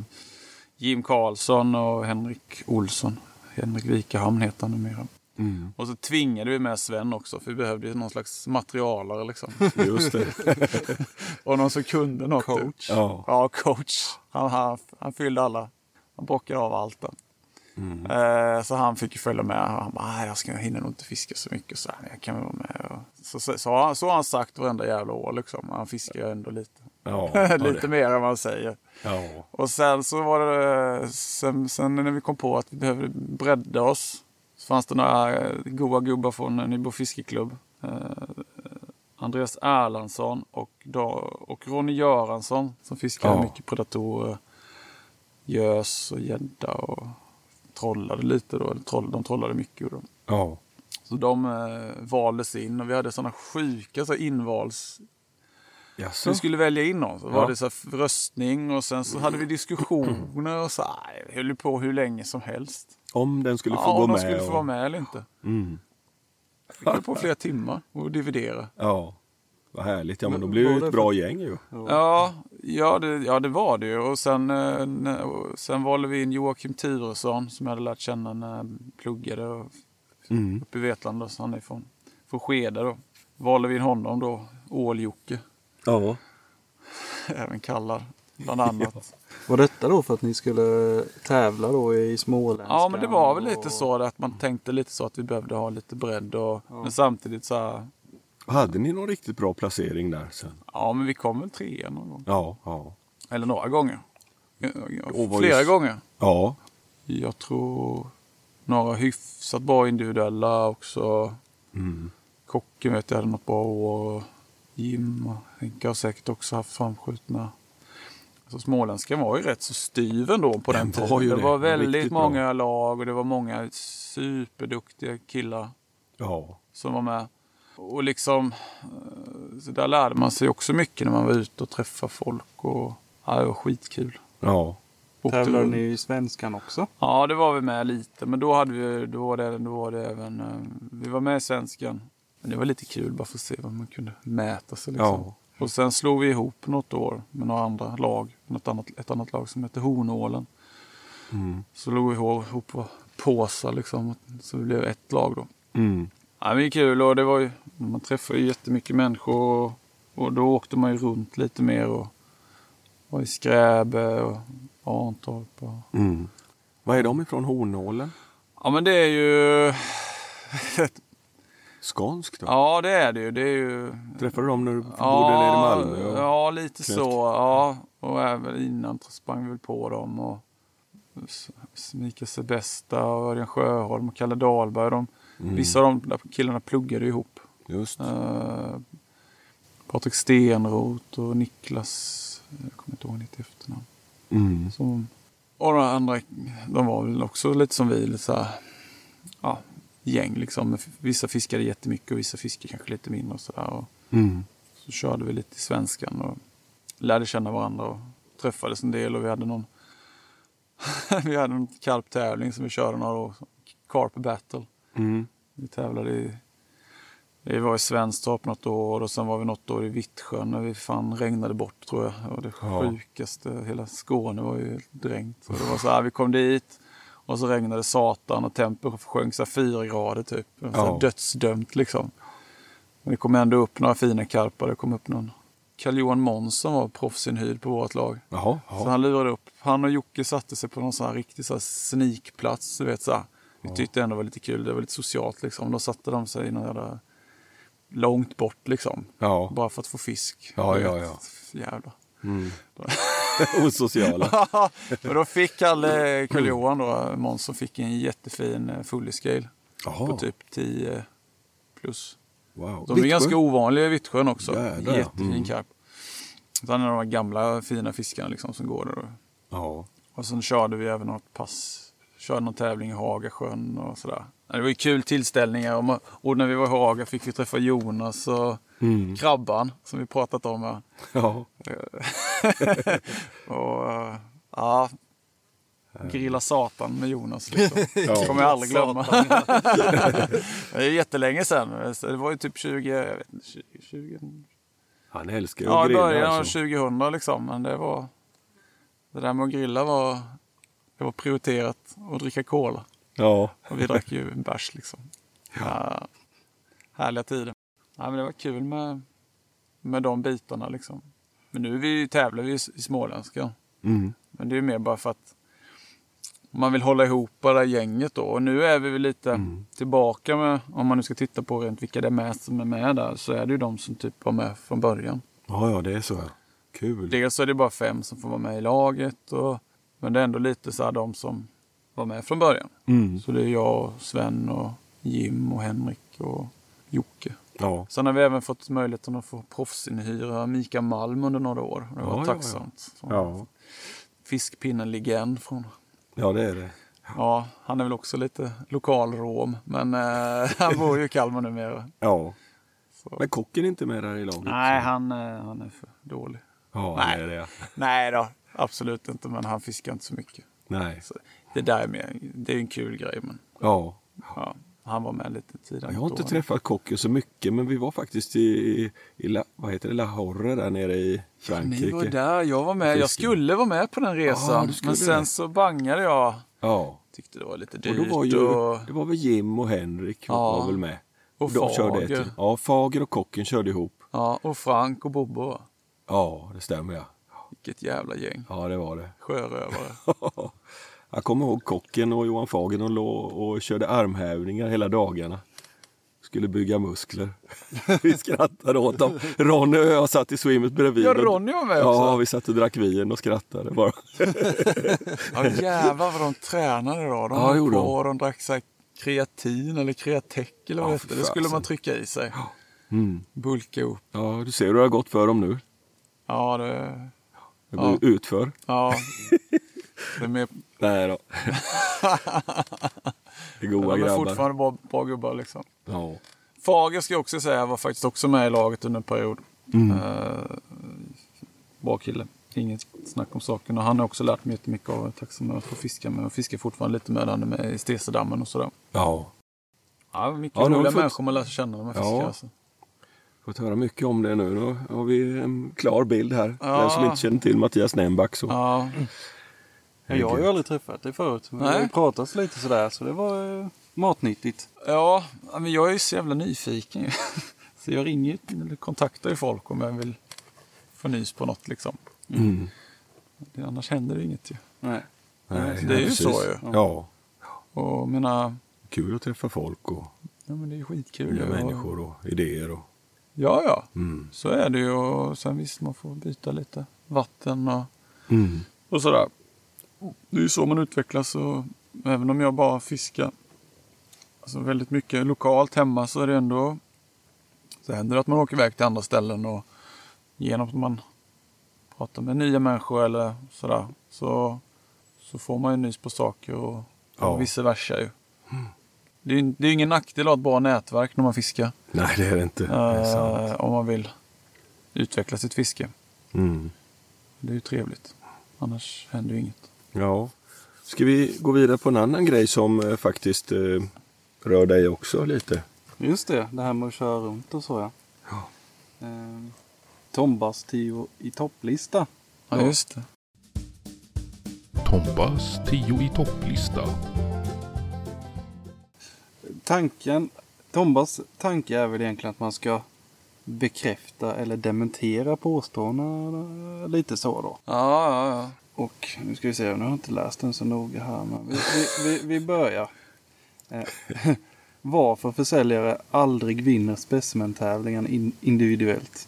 Jim Karlsson och Henrik Olsson. Henrik Wikahamn heter han numera. Mm. Och så tvingade vi med Sven också för vi behövde ju någon slags materialare liksom. Just det. Och någon som kunde något. Coach. Ja. Ja, coach. Han, han, han fyllde alla. Han bockade av allt där. Mm. Eh, så han fick ju följa med. Han bara, "Nej, jag ska hinna nog inte fiska så mycket. Så här, jag kan vara med. Och Så, så, så, har han- så har han sagt varenda jävla år liksom. Han fiskar ju ändå lite. Ja. lite mer än vad han säger. Ja. Och sen så var det, sen, sen när vi kom på att vi behövde bredda oss. Fanns det några eh, goa gubbar från Nybro fiskeklubb. Eh, Andreas Erlandsson och, då, och Ronny Göransson som fiskade Ja. mycket predatorer. Gös och gädda och trollade lite då. Troll, de trollade mycket. de. Ja. Så de eh, valdes in och vi hade sådana sjuka så invals Jaså? vi skulle välja in någon. Så Ja. var det så röstning och sen så hade vi diskussioner och så här, vi höll ju på hur länge som helst. Om den skulle få ja, gå om de med. skulle få och... vara med eller inte. Mm. Vi höll på flera timmar och dividera. Ja. Vad härligt. Ja, men då Men blir det var ju ett bra gäng ju. Ja, ja, det, ja, det var det ju. Och sen, eh, och sen valde vi in Joakim Turesson som jag hade lärt känna när jag pluggade och- Mm. uppe i Vetlanda. Så han är från, från Skede då. Valde vi in honom då, Ål-Jocke, Ja. även kallad bland annat. Var detta då för att ni skulle tävla då i småländska? Ja, men det var väl lite och- så att man tänkte lite så att vi behövde ha lite bredd och men samtidigt så här, Hade ni någon riktigt bra placering där sen? ja men vi kom väl trea någon gång. Ja. Ja. Eller några gånger. Ja, ja, Flera just- gånger. Ja. Jag tror några hyfsat bra individuella också. Mm. Kocken vet jag hade något bra år. Jim och Henke har säkert också haft framskjutna. Så småländskan var ju rätt så styv ändå på den Den var tiden. ju Det det. var var väldigt riktigt bra. många lag och det var många superduktiga killar Ja. som var med. Och liksom, eh, så där lärde man sig också mycket när man var ute och träffade folk. Och, ja, det var skitkul. Ja. Tävlade ni i svenskan också? Ja, det var vi med lite. Men då, hade vi, då, var, det, då var det även... eh, Vi var med i svenskan. Men det var lite kul bara för att se vad man kunde mäta sig. Liksom. Ja. Och sen slog vi ihop något år med några andra lag. Något annat, ett annat lag som hette Hornålen. Mm. Så slog vi ihop på påsar liksom. Så det blev ett lag då. Mm. Ja, men det är kul och det var ju, man träffade ju jättemycket människor och, och då åkte man ju runt lite mer och var i Skräbe och Arntorp. Och... Mm. Vad är de ifrån Hornålen? Ja men det är ju, Skånskt ja det är det ju. Det är ju Träffade du dem när du bodde ja, nere i Malmö? och- ja lite Knäsk. så. Ja. Och även innan sprang vi väl på dem. Och Mikael Sebesta och Örjan Sjöholm och Kalle Dahlberg. De, Mm. Vissa av de killarna pluggade ihop. Just. Uh, Patrik Stenroth och Niklas, jag kommer inte ihåg ditt efternamn. Mm. Som, och de andra, de var väl också lite som vi, lite så här, ja, gäng liksom. Vissa fiskade jättemycket och vissa fiskade kanske lite mindre och sådär. Och Mm. så körde vi lite i svenskan och lärde känna varandra och träffades en del och vi hade någon vi hade en karptävling som vi körde några år. Carp Battle. Mm. Vi tävlade i... Vi var i Svenstorp något år och sen var vi något år i Vittsjön när vi fan regnade bort tror jag. Det var det Ja. sjukaste. Hela Skåne var ju helt dränkt. Och det var så här, vi kom dit och så regnade satan och tempen sjönk så fyra grader typ. Så Ja. Dödsdömt liksom. Men det kom ändå upp några fina karpar. Det kom upp någon Carl-Johan Månsson var proffsinhyrd på vårt lag. Jaha. Så Ja. han lurade upp. Han och Jocke satte sig på någon sån här riktig så här sneakplats. Du vet, så här. Vi tyckte ändå det var lite kul. Det var lite socialt liksom. Då satte de sig i någon jävla långt bort liksom. Ja. Bara för att få fisk. Ja, ja, ja. Jävlar. Mm. Osociala. och då fick Kalle Karl-Johan då, Månsson fick en jättefin eh, fully scale. På typ 10 plus. Wow. De är Vittsjö? ganska ovanliga i Vittsjön också. Jädrar, ja. Jättefin Mm. karp. Sen är de gamla fina fiskarna liksom som går där. Ja. Och sen körde vi även något pass. Körde någon tävling i Hagasjön och sådär. Det var ju kul tillställningar. Och när vi var i Haga fick vi träffa Jonas och Mm. Krabban som vi pratat om. Ja. och eh, ja, grilla satan med Jonas. Liksom. Ja. kommer jag aldrig glömma. det är jättelänge sedan. Så Det var ju typ 20, jag vet inte, 20, 20 Han älskar ju Ja, att i grilla. början av Alltså. 2000 liksom. Men det var... Det där med att grilla var... Det var prioriterat att dricka cola. Ja. Och vi drack ju en bärs liksom. Ja. härliga tider. Ja, men det var kul med, med de bitarna liksom. Men nu är vi, tävlar vi i småländska. Mm. Men det är mer bara för att man vill hålla ihop där gänget då. Och nu är vi väl lite Mm. tillbaka med, om man nu ska titta på rent vilka det är med som är med där, så är det ju de som typ var med från början. Ja, ja, det är så. Kul. Dels är det bara fem som får vara med i laget. Och, men det är ändå lite så här de som var med från början. Mm. Så det är jag, och Sven och Jim och Henrik och Jocke. Ja. Sen har vi även fått möjligheten att få proffsinhyra Mika Malm under några år. Det var Ja, ja, tacksamt. Så Ja. Fiskpinnen-legend från... ja, det är det. Ja, han är väl också lite lokalrom. Men eh, han bor ju i Kalmar numera. Ja. Så. Men kocken är inte med där i laget? Nej, så- han, eh, han är för dålig. Ja, Nej. det är det. Nej då, absolut inte. Men han fiskar inte så mycket. Nej. Så det där är mer, det är en kul grej. Men Ja. ja, Han var med lite tidigare. Jag har inte då. träffat kocken så mycket men vi var faktiskt i, i, La, vad heter det, Lahore där nere i Frankrike. Ni var där, jag var med. Jag skulle vara med på den resan. Ja, men sen så bangade jag. Ja, Tyckte det var lite och dyrt. då var ju, och... det var väl Jim och Henrik Ja. var väl med. Och de körde ett- Fager. Ja, Fager och kocken körde ihop. Ja, och Frank och Bobbo. Ja, det stämmer ja. Vilket jävla gäng. Ja, det var det. Sjörövare. Jag kommer ihåg kocken och Johan Fager de låg och körde armhävningar hela dagarna. Skulle bygga muskler. Vi skrattade åt dem. Ronny och jag satt i swimmet bredvid. Ja, Ronny var med Ja, också. vi satt och drack vin och skrattade bara. Ja, jävlar vad de tränade då. De Ja, höll på och de drack så kreatin eller kreatek eller vad Ja, det. Det skulle man trycka i sig. Mm. Bulka upp. Ja, du ser hur det har gått för dem nu. Ja, det... Det går Ja. utför. Ja. Det är mer... Nej då. Det är goda De är grabbar. fortfarande bra, bra gubbar liksom. Ja. Fager ska jag också säga var faktiskt också med i laget under en period. Mm. Eh, bra kille. Inget snack om saken. Och han har också lärt mig jättemycket av. Tacksam att få fiska med. Jag fiskar fortfarande lite med. Han är med i Stesedammen och sådär. ja. Ja, mycket Ja, roliga fått- människor man lär känna när man Ja. fiskar. Alltså. Fått höra mycket om det nu. Nu har vi en klar bild här. Ja. Den som inte känner till Mattias Nämback så. Ja, Ja, jag har ju aldrig träffat dig förut. Men vi har ju Nej. pratat lite sådär så det var eh, matnyttigt. ja, men jag är ju så jävla nyfiken. så jag ringer eller kontaktar ju folk om jag vill få nys på något liksom. Mm. Det, annars händer det inget ju. Nej. Nej, det är ju precis. så ju. Ja. Och mina... Kul att träffa folk och Ja men det är skitkul. nya ju. människor och idéer. Och, Ja, ja. mm. Så är det ju. Och sen visst, man får byta lite vatten och, Mm. och sådär. Det är ju så man utvecklas. Och även om jag bara fiskar alltså väldigt mycket lokalt hemma så är det ändå så händer det att man åker iväg till andra ställen och genom att man pratar med nya människor eller sådär så, så får man ju nys på saker och, Ja. och vice versa ju. Det är det är ingen nackdel att ha ett bra nätverk när man fiskar. Nej, det är det inte. Det är sant. Eh, om man vill utveckla sitt fiske. Mm. Det är ju trevligt. Annars händer ju inget. Ja. Ska vi gå vidare på en annan grej som eh, faktiskt eh, rör dig också lite? Just det, det här med att köra runt och så ja. Ja. Eh, Tombas tio i topplista. Ja, just det. Tombas 10 i topplista. Tanken, Tombas tanke är väl egentligen att man ska bekräfta eller dementera påståendena lite så då. Ja, ja, ja. Och nu ska vi se, nu har jag inte läst den så noga här men vi, vi, vi, vi börjar. Eh, varför försäljare aldrig vinner specimentävlingen in, individuellt.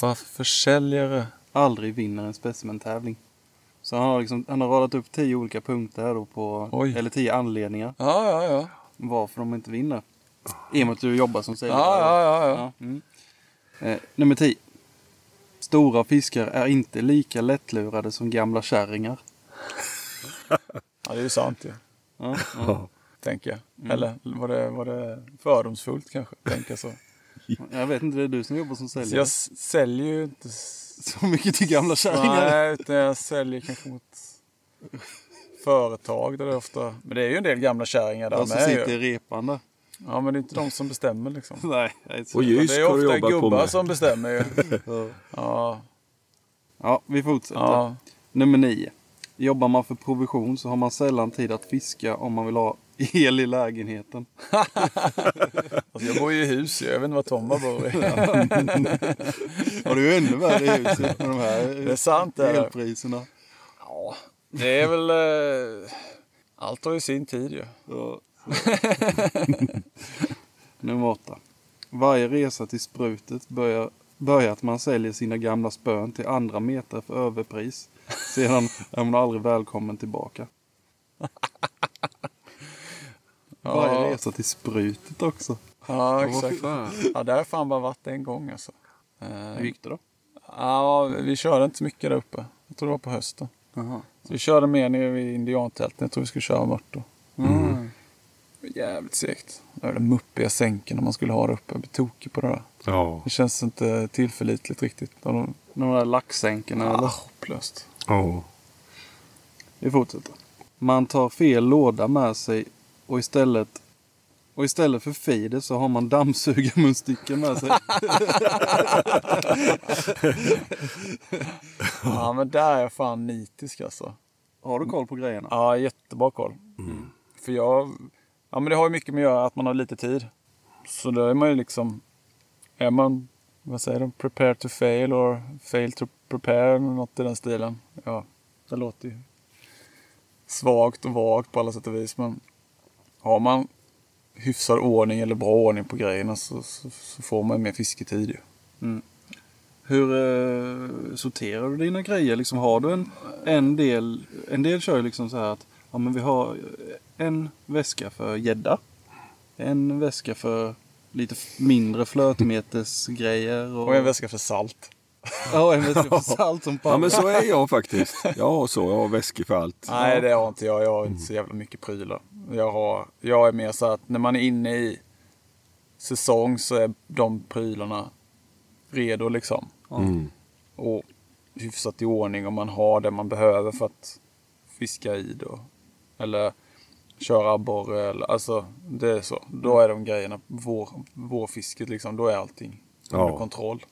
Varför försäljare? Aldrig vinner en specimentävling. Så han har, liksom, han har radat upp tio olika punkter här då på, Oj. eller tio anledningar Ja, ja, ja. varför de inte vinner. I och med att du jobbar som säljare. Ja, ja, ja. ja. Ja, mm. eh, nummer 10. Stora fiskar är inte lika lättlurade som gamla kärringar. ja det är ju sant ju. Ja, ja. Tänker jag. Eller var det, var det fördomsfullt kanske? Tänka så. Jag vet inte, det är du som jobbar som så säljare. jag säljer ju inte... Så mycket till gamla kärringar. Nej, utan jag säljer kanske mot företag där det ofta... Men det är ju en del gamla kärringar där Ja, som med sitter i repan där. Ja, men det är inte de som bestämmer liksom. Nej, är Och Jysk det är har du ofta jobbat på gubbar med. som bestämmer ju. Ja. Ja, ja, vi fortsätter. ja. Nummer 9. Jobbar man för provision så har man sällan tid att fiska om man vill ha el i lägenheten. Alltså, jag bor ju i hus, jag vet inte vad Tomma bor i. Och det är ju ännu värre i huset med de här Det är sant det. är det. elpriserna. Ja, det är väl... Eh, allt har ju sin tid ju. Ja. Nummer åtta. Varje resa till sprutet börjar, börjar att man säljer sina gamla spön till andra meter för överpris. Sedan är man aldrig välkommen tillbaka. Varje resa till sprutet också. ja exakt. Ja, där har fan bara varit en gång alltså. Eh, Hur gick det då? Ja, vi körde inte så mycket där uppe. Jag tror det var på hösten. Så vi körde mer nere vid indiantälten. Jag tror vi skulle köra mört då. Mm. Jävligt segt. Det den muppiga sänken om man skulle ha där uppe. Jag blir tokig på det där. Ja. Det känns inte tillförlitligt riktigt. De, De där laxsänkorna ah, eller? hopplöst. Ja. Vi fortsätter. Man tar fel låda med sig och istället Och istället för feeder så har man dammsugarmunstycken med sig. Ja, men där är jag fan nitisk alltså. Har du koll på grejerna? Ja, jättebra koll. För jag... Ja, men det har ju mycket med att göra att man har lite tid. Så då är man ju liksom... Är man, vad säger de? Prepare to fail or fail to prepare. eller Något i den stilen. Ja, det låter ju svagt och vagt på alla sätt och vis. Men har man hyfsad ordning eller bra ordning på grejerna så, så, så får man mer fisketid ju. Mm. Hur eh, sorterar du dina grejer? Liksom, har du en, en del, en del kör ju liksom så här att ja, men vi har en väska för gädda. En väska för lite mindre flötmetesgrejer. Och, Och en väska för salt. Ja, en väska för salt som Ja, men pallar. så är jag faktiskt. Jag har så. Jag har väskor för allt. Nej, det har inte jag. Jag har inte så jävla mycket prylar. Jag, har, jag är mer så att när man är inne i säsong så är de prylarna redo liksom. Mm. Och hyfsat i ordning om man har det man behöver för att fiska i då. Eller köra abborre eller alltså det är så. Då är de grejerna, vår, vårfisket liksom, då är allting Ja. under kontroll.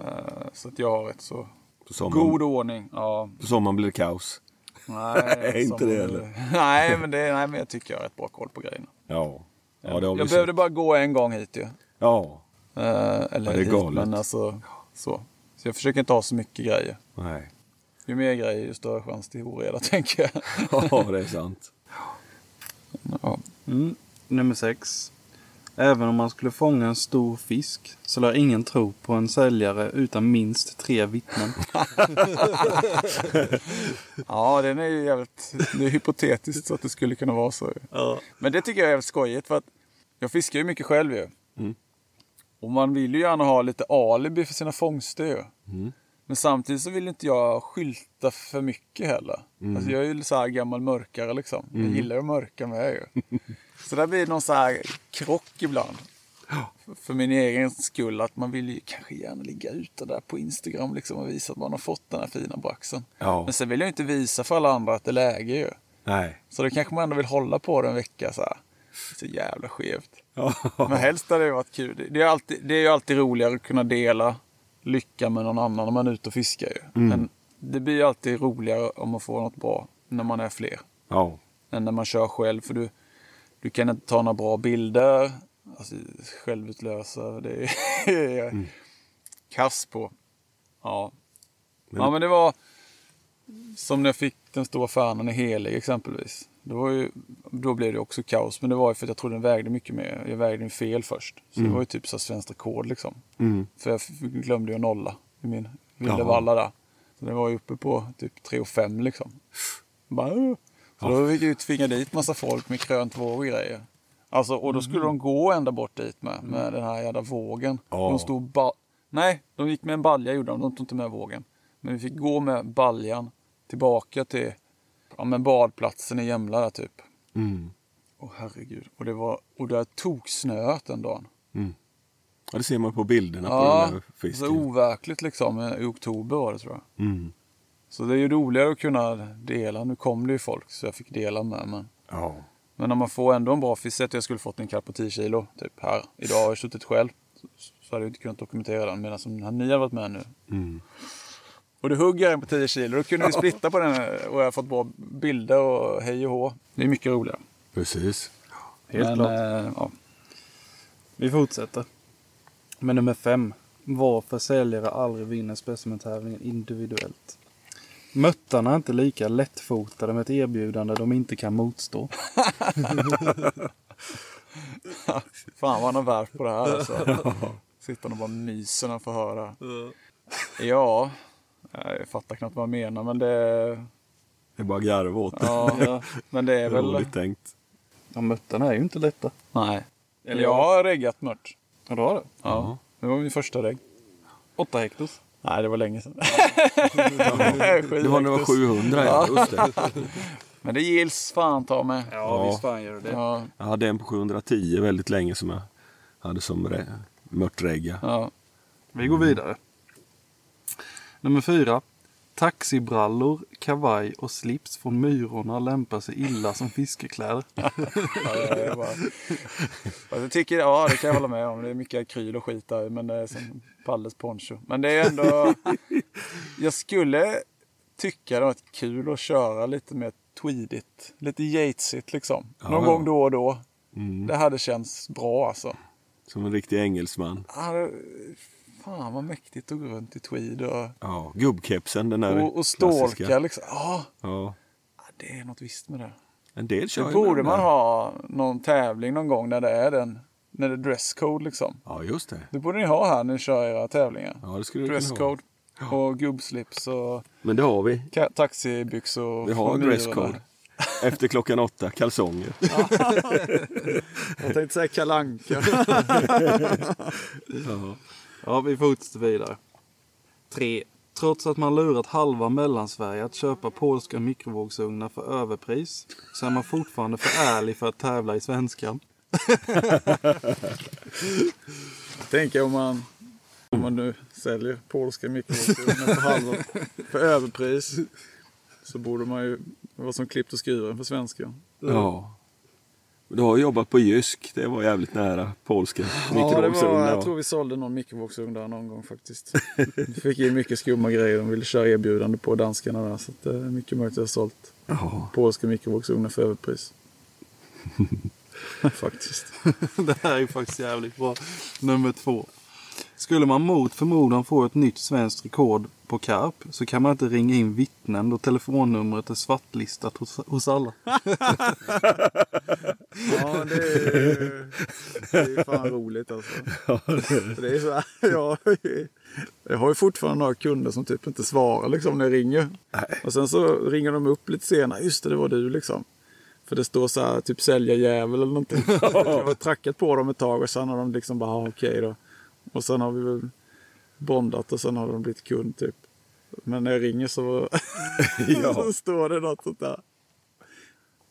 Eh, så att jag har rätt så sommaren, god ordning. Ja, på sommaren blir det kaos. Nej, inte det heller. Nej, men det, nej, men jag tycker jag har rätt bra koll på grejerna. Ja. Ja, jag sett. behövde bara gå en gång hit ju. Ja. Eh, eller Ja, det är hit, galet. men alltså så. Så jag försöker inte ha så mycket grejer. Nej. Ju mer grejer, ju större chans till oreda, tänker jag. Ja, det är sant. Mm. Nummer sex. Även om man skulle fånga en stor fisk så lär ingen tro på en säljare utan minst tre vittnen. ja, den är ju jävligt... Det är hypotetiskt så att det skulle kunna vara så. Ja. Men det tycker jag är jävligt skojigt för att jag fiskar ju mycket själv ju. Mm. Och man vill ju gärna ha lite alibi för sina fångster ju. Mm. Men samtidigt så vill inte jag skylta för mycket heller. Mm. Alltså jag är ju så här gammal mörkare liksom. Jag gillar ju att mörka med ju. så där blir det någon så här krock ibland. För- För min egen skull att man vill ju kanske gärna ligga ute där på Instagram liksom och visa att man har fått den här fina braxen. Ja. Men sen vill jag inte visa för alla andra att det är läge ju. Nej. Så då kanske man ändå vill hålla på det en vecka så här. Så jävla skevt. Men helst hade det varit kul. Det är, alltid, det är ju alltid roligare att kunna dela lycka med någon annan när man är ute och fiskar ju. Men det blir alltid roligare om man får något bra när man är fler. Ja. Än när man kör själv. För du, du kan inte ta några bra bilder. Alltså, självutlösa. Det är jag kass på. Ja. Men- ja, men det var som när jag fick den stora fanen i helig exempelvis. Det var ju, då blev det också kaos. Men det var ju för att jag trodde den vägde mycket mer. Jag vägde den fel först. Så det var ju typ så svenskt rekord liksom. Mm. För jag glömde ju nolla i min vilda Jaha. valla där. Så den var ju uppe på typ 3,5 liksom. Bara, så då fick jag ju tvinga dit massa folk med krönt våg och grejer. Alltså, och då skulle de gå ända bort dit med, med den här jävla vågen. Ja. De stod ba- Nej, de gick med en balja gjorde de. De tog inte med vågen. Men vi fick gå med baljan tillbaka till ja, men badplatsen i Jämla där typ. Mm. Åh herregud. Och det var, och det tog snöat den dagen. ja, det ser man på bilderna på Ja, den här så fisken. overkligt liksom. I oktober var det tror jag. Mm. Så det är ju roligare att kunna dela. Nu kom det ju folk så jag fick dela med. Men, Ja. men när man får ändå en bra fisk. Att jag skulle fått en karp på 10 kilo. Typ här. Idag har jag suttit själv. Så, så hade jag inte kunnat dokumentera den. Medan som ni har varit med nu. Mm. Och du hugger en på 10 kilo. Då kunde vi splitta på den och jag har fått bra bilder och hej och hå. Det är mycket roligare. Precis. Helt men, klart. eh, ja. Vi fortsätter. Med nummer fem. Varför säljare aldrig vinner specimentävlingen individuellt. Möttarna är inte lika lättfotade med ett erbjudande de inte kan motstå. Fan vad han har värkt på det här alltså. Sitter och bara myser när han får höra. Ja, jag fattar knappt vad han menar men det... Det är bara garv åt det. Ja, Ja. men det är väl... Roligt tänkt. Ja, möttarna är ju inte lätta. Nej. Eller jag har reggat mört. Ja, du har det. Ja. Det var min första regg. Åtta hektos. Nej, det var länge sedan. Det var när det var 700 ja. Just det. Men det gills fan ta mig. Ja, Ja. visst fan gör det. Ja, Jag hade en på 710 väldigt länge som jag hade som re- mörtregga. ja. Vi går vidare. Nummer fyra. Taxibrallor, kavaj och slips från Myrorna lämpar sig illa som fiskekläder. Ja, det bara... Jag tycker, ja det kan jag hålla med om. Det är mycket akryl och skit där. Men det är som Palles poncho. Men det är ändå... Jag skulle tycka det var kul att köra lite mer tweedigt. Lite Yatesigt liksom. Någon Ja, ja. gång då och då. Mm. Det hade känts bra alltså. Som en riktig engelsman. Ja, det- Fan vad mäktigt att gå runt i tweed och, Ja, gubbkepsen den där och, och stalka liksom. Ja, Ja, det är något visst med det. en del kör Det borde man ha någon tävling någon gång när det är den. När det är dresscode liksom. Ja, just det. Det borde ni ha här när ni kör era tävlingar. Ja, det skulle. Dresscode. Och gubbslips och Men det har vi. taxibyxor. Vi har dresscode. Efter klockan åtta, kalsonger. Jag tänkte säga kalanka. Ja. Ja, vi fortsätter vidare. 3. Trots att man lurat halva Mellansverige att köpa polska mikrovågsugnar för överpris så är man fortfarande för ärlig för att tävla i svenskan. Tänker om man, om man nu säljer polska mikrovågsugnar för halva för överpris. Så borde man ju vara som klippt och skuren för svenskan. ja. Du har jobbat på Jysk. Det var jävligt nära polska Ja, det var, mikrovågsugnar. jag tror vi sålde någon mikrovågsugn där någon gång faktiskt. Vi fick in mycket skumma grejer. De ville köra erbjudande på danskarna där. Så det är mycket möjligt att jag har sålt Ja. polska mikrovågsugnar för överpris. faktiskt. Det här är ju faktiskt jävligt bra. Nummer två. Skulle man mot förmodan få ett nytt svenskt rekord på karp så kan man inte ringa in vittnen då telefonnumret är svartlistat hos, hos alla. Ja, det är, det är fan roligt alltså. Det är så här, jag, jag har ju fortfarande några kunder som typ inte svarar liksom när jag ringer. Och sen så ringer de upp lite senare. Just det, det var du liksom. För det står så här typ säljarjävel eller någonting. Jag har trackat på dem ett tag och sen har de liksom bara, "Ah, okej då. Och sen har vi väl bondat och sen har de blivit kund typ. Men när jag ringer så, så står det något sånt där.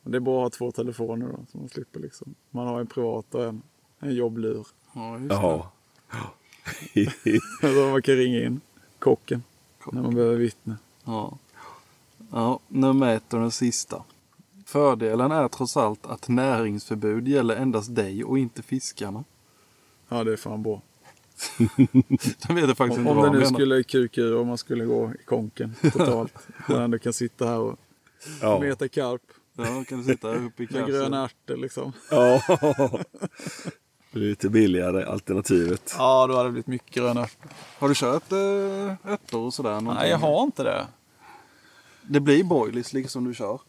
Och det är bara att ha två telefoner då, så man slipper liksom. Man har en privat och en, en jobblur. Ja, just det. Ja. Så man kan ringa in kocken när man behöver vittne. Ja. ja, nummer ett och den sista. Fördelen är trots allt att näringsförbud gäller endast dig och inte fiskarna. Ja, det är fan bra. Jag vet faktiskt Om, inte om det nu menar. skulle kuka ur och man skulle gå i konken totalt. Man ändå kan sitta här och Ja. meta karp Ja, kan du sitta uppe i med gröna ärtor liksom. ja. Det är lite billigare alternativet. Ja, då hade det blivit mycket gröna ärtor. Har du kört äh, ärtor och sådär? någonting? Nej, jag har inte det. Det blir boilies liksom du kör?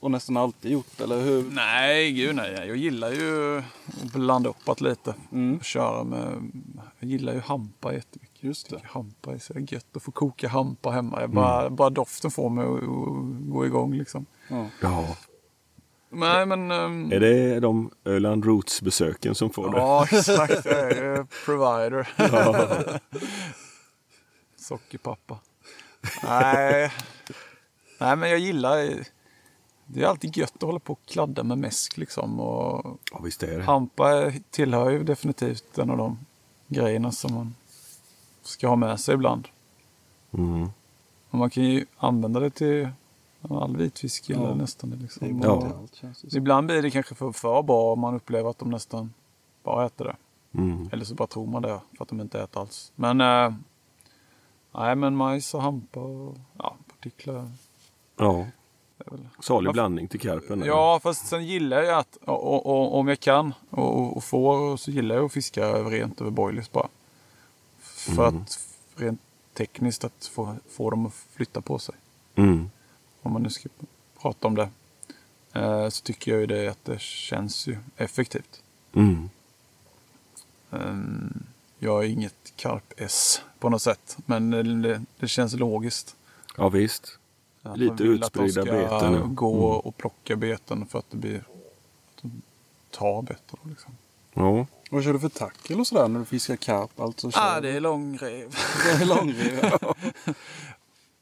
Och nästan alltid gjort, eller hur? Nej, gud nej. Jag gillar ju att blanda upp lite. Mm. Köra med... Jag gillar ju hampa jättemycket. Just det. Hampa är så gött att få koka hampa hemma. Jag bara, bara doften får mig att gå igång liksom. Ja. Ja. Nej, men... ehm, Är det de Öland Roots-besöken som får det? Ja, exakt. Jag är provider. Sockerpappa. Nej. Nej, men jag gillar... Det är alltid gött att hålla på och kladda med mäsk liksom. Och Ja, visst är det. hampa tillhör ju definitivt en av de grejerna som man ska ha med sig ibland. Mm. Och man kan ju använda det till all vitfisk Ja. nästan Liksom. allt känns det. Ibland blir det kanske för, för bra om man upplever att de nästan bara äter det. Mm. Eller så bara tror man det för att de inte äter alls. Men, eh, nej, men majs och hampa och ja, partiklar. Ja. Salig blandning till karpen. eller? Ja, fast sen gillar jag att, och, och, om jag kan och, och, får, så gillar jag att fiska rent över boilies bara. För Mm. att rent tekniskt att få, få dem att flytta på sig. Mm. Om man nu ska prata om det. Eh, så tycker jag ju det att det känns ju effektivt. Mm. Ehm, Jag är inget karp-S på något sätt. Men det, det känns logiskt. Ja, visst. Att Lite man vill att de utspridda ska beten, gå Mm. och plocka beten för att det blir... Att de tar bättre. Liksom. Ja. Vad kör du för tackel och sådär när du fiskar karp? Alltså, kör Ah, det är långrev. det är långrev.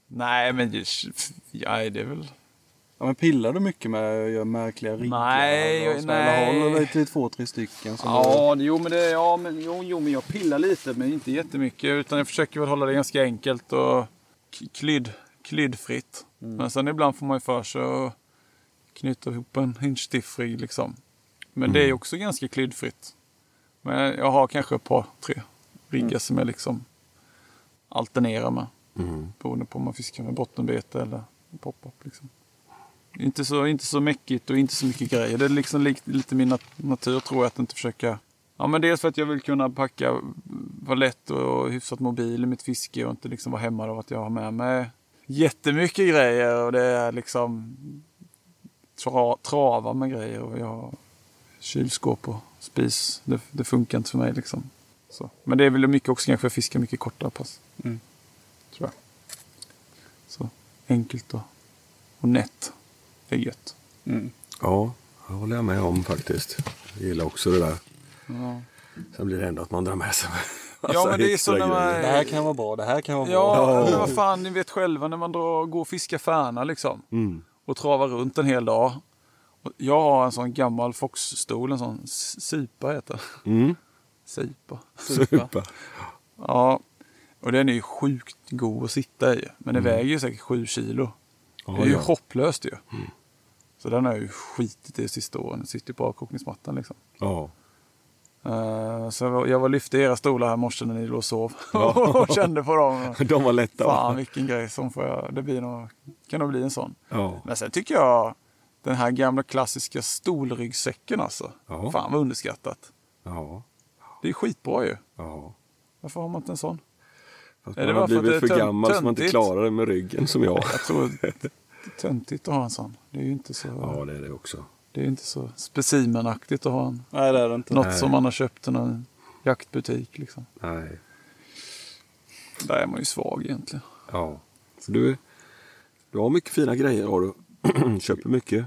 Nej, men just, ja, det är väl... Ja, men pillar du mycket med att göra märkliga riggar? Nej, och nej. Eller håller dig till två, tre stycken? Som du... Ja, det- jo, men det, ja, men, jo, jo, men jag pillar lite, men inte jättemycket. Utan jag försöker väl hålla det ganska enkelt och k- klydd, Klyddfritt. Men sen ibland får man ju för sig att knyta ihop en hinchstiffrig liksom. Men det är ju också ganska klyddfritt. Men jag har kanske ett par, tre riggar som jag liksom alternerar med. Mm. Beroende på om man fiskar med bottenbete eller pop-up. Liksom. Inte, så, inte så mäckigt och inte så mycket grejer. Det är liksom li- lite min nat- natur tror jag att inte försöka... Ja men dels för att jag vill kunna packa, vara lätt och hyfsat mobil i mitt fiske och inte liksom vara hämmad av att jag har med mig jättemycket grejer och det är liksom tra, trava med grejer och jag har kylskåp och spis. Det, det funkar inte för mig liksom. Så. Men det är väl mycket också kanske för att fiska mycket kortare pass. Mm. Tror jag. Så enkelt och, och nätt. Det är gött. Mm. Ja, det håller jag med om faktiskt. Jag gillar också det där. Ja. Sen blir det ändå att man drar med sig Ja, men det är så när man-. Det här kan vara bra, det här kan vara bra. Ja, Ja. men vad fan, ni vet själva när man drar, går och fiskar färna liksom. Mm. Och travar runt en hel dag. Och Jag har en sån gammal Fox-stol, en sån Sipa heter. Mm. Sipa. Super. Ja, och den är ju sjukt god att sitta i. Men den Mm. väger ju säkert sju kilo. Ja, det är ju ja. Mm. hopplöst ju. Så den har jag ju skitit i sista åren. Den sitter ju på avkokningsmattan liksom. Ja. Eh, så jag var, lyfte era stolar här morse när ni låg och sov. och kände på dem. De var lätta. Fan vilken grej. Sån får jag, det blir nog, kan nog bli en sån. Ja. Men sen tycker jag den här gamla klassiska stolryggsäcken alltså. Ja. Fan vad underskattat. Ja. Det är skitbra ju. ja. Varför har man inte en sån? Fast Är det man har för blivit för är gammal så man inte töntigt? klarar det med ryggen som jag. Jag tror det är töntigt att ha en sån. Det är ju inte så, Ja, det är det också. Det är inte så specimenaktigt att ha en. Nej, det är det inte. Något Nej. som man har köpt i någon jaktbutik liksom. Nej. Där är man ju svag egentligen. Ja. Så du, du har mycket fina grejer har du. Köper mycket.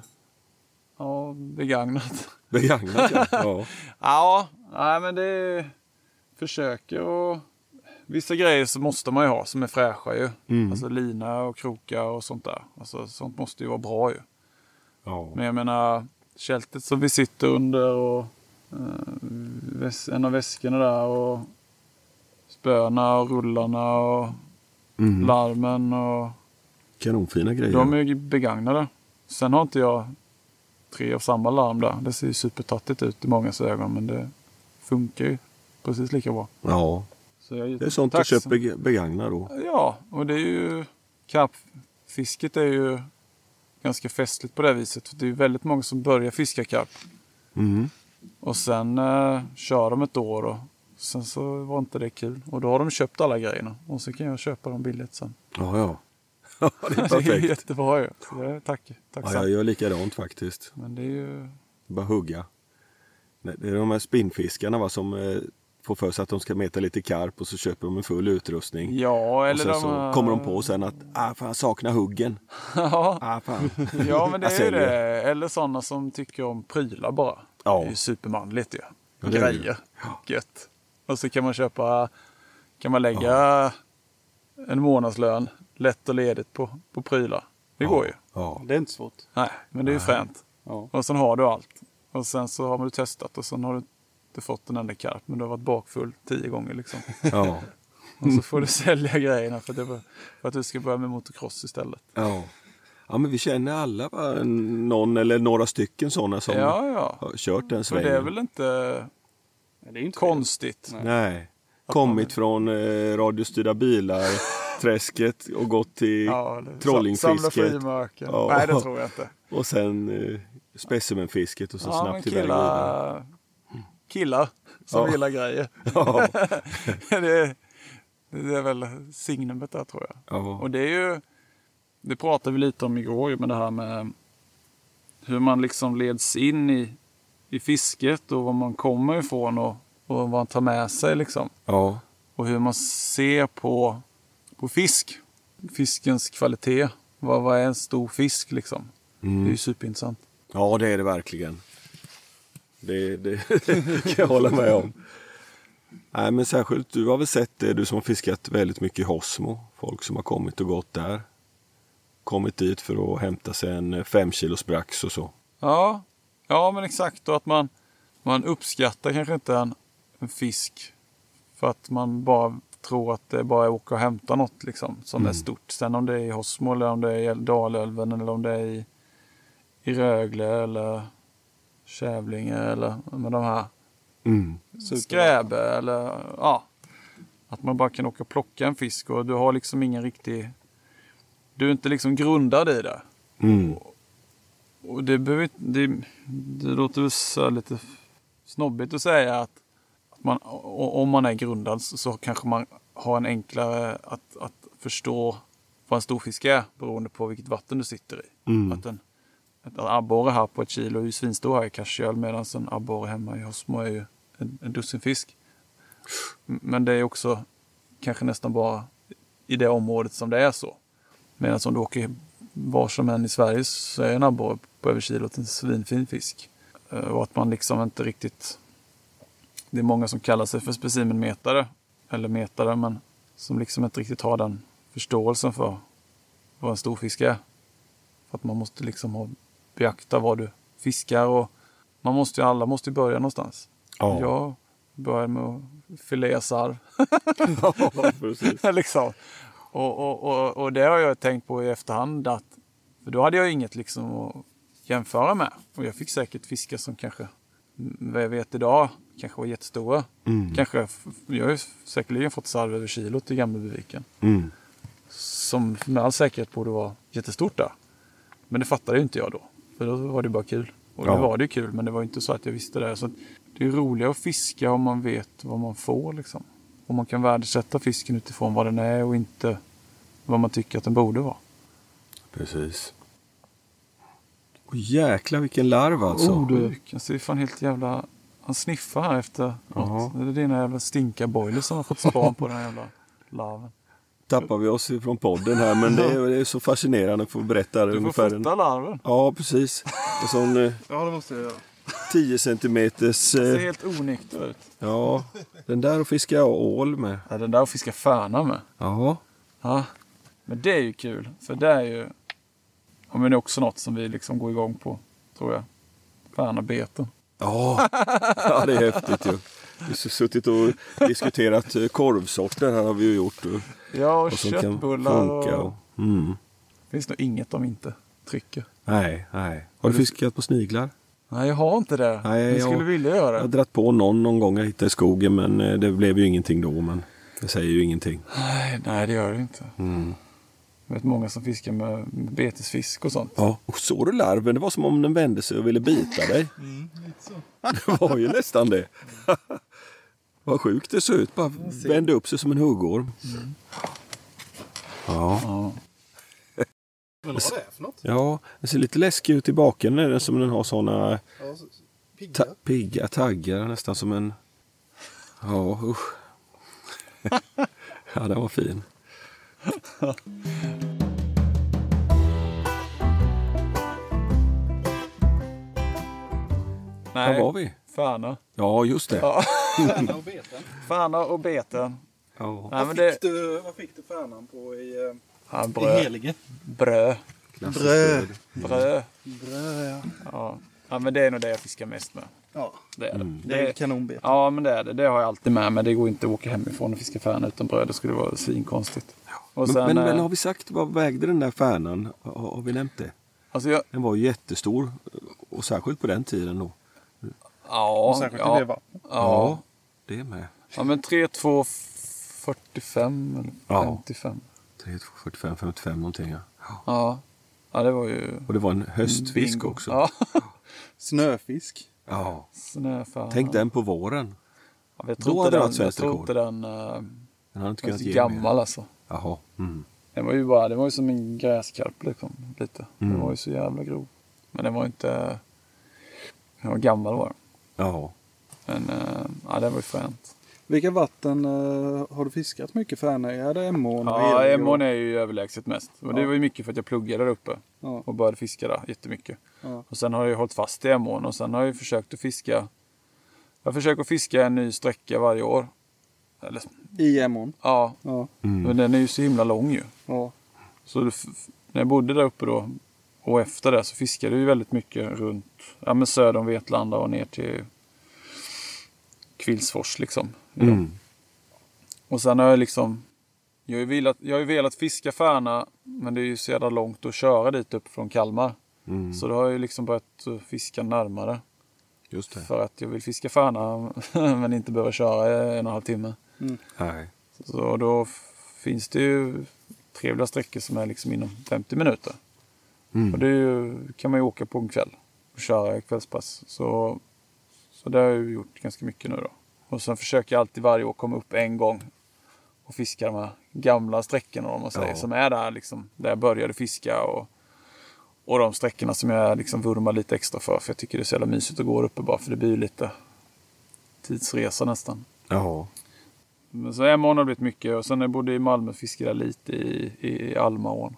Ja, begagnat. Begagnat ja. ja. Ja, nej men det försöker och vissa grejer så måste man ju ha som är fräscha ju. Mm. Alltså lina och krokar och sånt där. Alltså sånt måste ju vara bra ju. ja. Men jag menar kältet som vi sitter under och eh, en av väskorna där och spöna och rullarna och Mm. larmen och Kanonfina grejer. de är ju begagnade. Sen har inte jag tre av samma larm där. Det ser ju supertattigt ut i många ögon men det funkar ju precis lika bra. Ja, Så jag det är sånt du köper beg- begagnat då. Ja, och det är ju karpfisket är ju ganska festligt på det viset. För det är väldigt många som börjar fiska karp Mm. och sen eh, kör de ett år och sen så var inte det kul. Och då har de köpt alla grejerna och så kan jag köpa dem billigt sen. Ja, ja. Ja, det är Det är perfekt. jättebra ju. Så det är tack, Ja, tacksam. jag gör likadant faktiskt. Men det är ju... Bara hugga. Det är de här spinnfiskarna va, som eh, får för sig att de ska meta lite karp och så köper de en full utrustning. Ja, och eller sen de... så här- kommer de på sen att ah, fan, jag saknar huggen. ja. Ah, fan. ja, men det är ju det. Eller sådana som tycker om prylar bara. Ja. Det är ju supermanligt ju. Ja. Grejer. Gött. Och så kan man köpa... Kan man lägga en månadslön lätt och ledigt på, på prylar. Det går ju. Ja. Det är inte svårt. Nej, men det är ju fränt. Ja. Och sen har du allt. Och sen så har du testat och sen har du inte fått en enda karp. Men du har varit bakfull tio gånger liksom. Ja. Och så får du sälja grejerna för att, det, för att du ska börja med motocross istället. Ja. ja, men vi känner alla någon eller några stycken sådana som Ja, ja. har kört den svängen. det är väl inte Nej, Det är inte konstigt. Nej. Nej. Kommit från eh, radiostyrda bilar, träsket och gått till Ja, trollingfisket. Samla frimärken. Ja. Nej, det tror jag inte. och sen eh, specimenfisket och så Ja, snabbt iväg. Killar, som Ja. gillar grejer. Ja. det, det är väl signumet där tror jag. Ja. Och det är ju, det pratade vi lite om igår med det här med hur man liksom leds in i, i fisket och var man kommer ifrån och, och vad man tar med sig liksom. ja. Och hur man ser på, på fisk. Fiskens kvalitet. Vad, vad är en stor fisk liksom? Det är Mm. ju superintressant. Ja, det är det verkligen. Det, det kan jag hålla med om. Nej, men särskilt du har väl sett det, du som har fiskat väldigt mycket i Hosmo. Folk som har kommit och gått där. Kommit dit för att hämta sig en fem kilos brax och så. Ja, ja men exakt. Och att man, man uppskattar kanske inte en, en fisk för att man bara tror att det bara är att åka och hämta något liksom, som Mm. är stort. Sen om det är i Hosmo eller om det är i Dalälven eller om det är i, i Rögle eller Kävlinge eller med de här Mm. Skräbe eller ja. Att man bara kan åka och plocka en fisk och du har liksom ingen riktig... Du är inte liksom grundad i det. Mm. Och det behöver det, det låter så lite snobbigt att säga att, att man, om man är grundad så, så kanske man har en enklare att, att förstå vad en storfisk är beroende på vilket vatten du sitter i. Mm. Att en, ett abborre här på ett kilo är ju svinstor här i Karsjöl medan en abborre hemma i Hosmo är ju en, en dussin fisk. Men det är också kanske nästan bara i det området som det är så. Medan om du åker var som än i Sverige så är en abborre på över kilot en svinfin fisk. Eh, och att man liksom inte riktigt... Det är många som kallar sig för specimenmetare, eller metare, men som liksom inte riktigt har den förståelsen för vad en stor fisk är. För att man måste liksom ha, beakta vad du fiskar och man måste ju, alla måste ju börja någonstans. Ja. Jag började med att filea sarv. ja, liksom. och, och, och, och det har jag tänkt på i efterhand. Att, för då hade jag inget liksom att jämföra med. Och jag fick säkert fiskar som kanske, mm, vad jag vet idag, kanske var jättestora. Mm. Kanske, jag har ju säkerligen fått sarv över kilot i Gamlebyviken. Mm. Som med all säkerhet borde vara jättestort där. Men det fattade ju inte jag då. För då var det bara kul. Och Ja. det var det kul, men det var inte så att jag visste det. Så det är roligare att fiska om man vet vad man får. Liksom. Om man kan värdesätta fisken utifrån vad den är och inte vad man tycker att den borde vara. Precis. Och jäkla vilken larv alltså. Oh, du. Han ser fan helt jävla... Han sniffar här efter något. Det är dina jävla stinkarboiler som har fått span på den här jävla larven. Tappar vi oss från podden här men det är, det är så fascinerande att få berätta Du får ungefär. Fota larven. ja precis. En sån eh, Ja, det måste jag göra. 10 centimeters. Det ser Eh, helt onykter ut. ja, den där och fiska ål med. Ja, den där att fiska färna med. Ja, Ja, men det är ju kul. För det är ju ja, men det är också något som vi liksom går igång på, tror jag. Färnabeten. ja. ja det är häftigt ju. Suttit och diskuterat eh, korvsorter här har vi ju gjort. Och, Ja, och, och köttbullar. Och... Och, mm. Det finns nog inget de inte trycker. Nej, nej. Har du fiskat på sniglar? Nej, jag har inte det. Nej, jag jag- skulle vilja göra Jag har det. dratt på någon någon gång jag hittade i skogen men eh, det blev ju ingenting då. Men det säger ju ingenting. Nej, nej, det gör det inte. Mm. Jag vet många som fiskar med, med betesfisk och sånt. Ja, och såg du larven? Det var som om den vände sig och ville bita dig. Det var ju nästan det. Vad sjukt det såg ut. Bara vände upp sig som en huggorm. Ja, Ja. Men vad är det för något? ja, den ser lite läskig ut i baken. är den Som den har såna Ja, så- pigga. ta- pigga taggar. Nästan som en... Ja, usch. ja, den var fin. Nej, Var var vi? Färna. Ja, just det. Ja. Färna och beten. Färna och beten. Nej, vad, fick det... du, vad fick du färnan på i, eh, Ja, i bröd. Helige? Bröd. Klassiskt Bröd. Bröd. Bröd, ja. Ja. ja, men det är nog det jag fiskar mest med. ja. Det är det. Det är kanonbete. ja, men det är det. Det har jag alltid med mig. Det går inte att åka hemifrån och fiska färna utan bröd. Det skulle vara svinkonstigt. Och Men, sen, men, men eh, har vi sagt vad vägde den där färnan? Har, har vi nämnt det? alltså jag, Den var ju jättestor och särskilt på den tiden då. ja, Särskilt ja, i det vattnet. ja, det med. ja, men 3, 2, 45 eller Ja. 55. 3, 45, 55 någonting ja. Ja. ja, det var ju Och det var en höstfisk bingo. också. Ja, Snöfisk. Ja. snöfärna. Tänk den på våren. Ja, jag Då tror hade inte det den, varit jag svenskt rekord. inte den uh, Den hade inte kunnat ge gammal mer. alltså. Jaha. Mm. Den var ju bara, den var ju som en gräskarp liksom. Lite. Den Mm. var ju så jävla grov. Men den var inte... Den var gammal var den. Ja. Men uh, ja, den var ju fränt. Vilka vatten eh, har du fiskat mycket färna i? Är det Emån Ja, Emån är ju överlägset mest. Och det var ju mycket för att jag pluggade där uppe. Ja. Och började fiska där jättemycket. Ja. Och sen har jag ju hållit fast i Emån och sen har jag ju försökt att fiska. Jag försöker att fiska en ny sträcka varje år. Eller, I Emån? ja, Ja. Mm. men den är ju så himla lång ju. ja. Så det, när jag bodde där uppe då och efter det så fiskade ju väldigt mycket runt ja, men söder om Vetlanda och ner till Kvillsfors liksom. Mm. Och sen har jag liksom... Jag har ju velat, jag har ju velat fiska Färna, men det är ju så jävla långt att köra dit upp från Kalmar. Mm. Så då har jag ju liksom börjat fiska närmare. Just det. För att jag vill fiska Färna, men inte behöva köra en och en halv timme. Nej. Så då finns det ju trevliga sträckor som är liksom inom 50 minuter. Mm. Och det är ju, kan man ju åka på en kväll och köra kvällspass. Så, så det har jag gjort ganska mycket nu då. Och sen försöker jag alltid varje år komma upp en gång och fiska de här gamla sträckorna om man säger. Ja. Som är där liksom, där jag började fiska. Och, och de sträckorna som jag liksom vurmar lite extra för. För jag tycker det är så jävla mysigt att gå uppe bara. För det blir ju lite tidsresa nästan. Ja. Men så Emån har det blivit mycket och sen när jag bodde i Malmö fiskade jag lite i, i Almaån.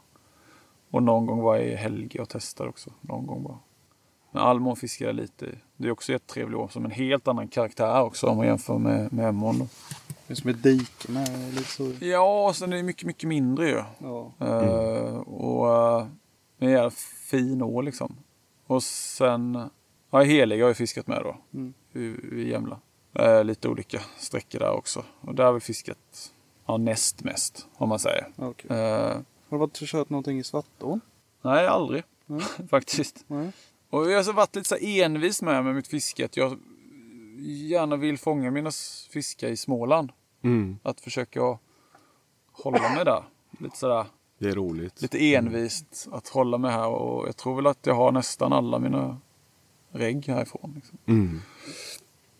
Och någon gång var jag i Helge och testade också. Någon gång bara. Men Almaån fiskade jag lite i. Det är också jättetrevligt år som en helt annan karaktär också om man jämför med, med. Då. Det är som ett dike med lite så. Ja, sen är det mycket, mycket mindre ju. Ja. Eh, och uh, en jävla fin å liksom. Och sen, ja Helig har jag fiskat med då. Mm. I, i Jämla. Eh, lite olika sträckor där också. Och där har vi fiskat ja, näst mest om man säger. Okej. Eh, Har du varit och kört någonting i Svartån? nej, aldrig Nej. faktiskt. Nej. Och jag har så varit lite så envis med, med mitt fiske. Att jag gärna vill fånga mina fiskar i Småland. Mm. Att försöka hålla mig där. Lite sådär. Det är roligt. lite envist att hålla mig här och jag tror väl att jag har nästan alla mina regg härifrån. Liksom. Mm.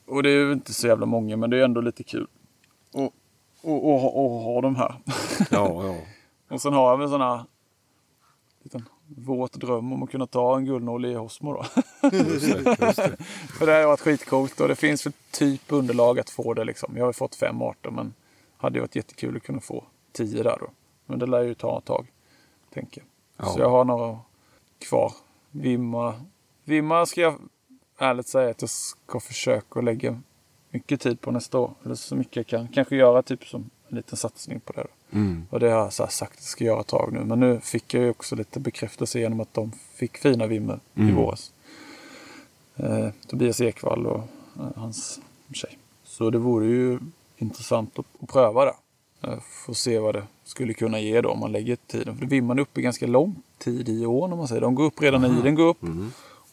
Och det är ju inte så jävla många men det är ändå lite kul. Och, och, och, och ha dem här. Ja, ja. och sen har jag väl här liten våt dröm om att kunna ta en guldnål i Hosmo då. Just det, just det. För det har varit skitcoolt och det finns för typ underlag att få det liksom. Jag har ju fått fem arter men hade ju varit jättekul att kunna få tio där då. Men det lär ju ta ett tag, tänker jag. Ja. Så jag har några kvar. Vimma. Vimma ska jag ärligt säga att jag ska försöka lägga mycket tid på nästa år. Eller så mycket jag kan. Kanske göra typ som en liten satsning på det. Då. Mm. Och det har jag så sagt att jag ska göra ett tag nu. Men nu fick jag ju också lite bekräftelse genom att de fick fina vimmer i Mm. våras. Eh, Tobias Ekvall och eh, hans tjej. Så det vore ju intressant att, att pröva det. Eh, Få se vad det skulle kunna ge då om man lägger tiden. För vimman är uppe ganska lång tid i år om man säger. De går upp redan när iden går upp. Mm.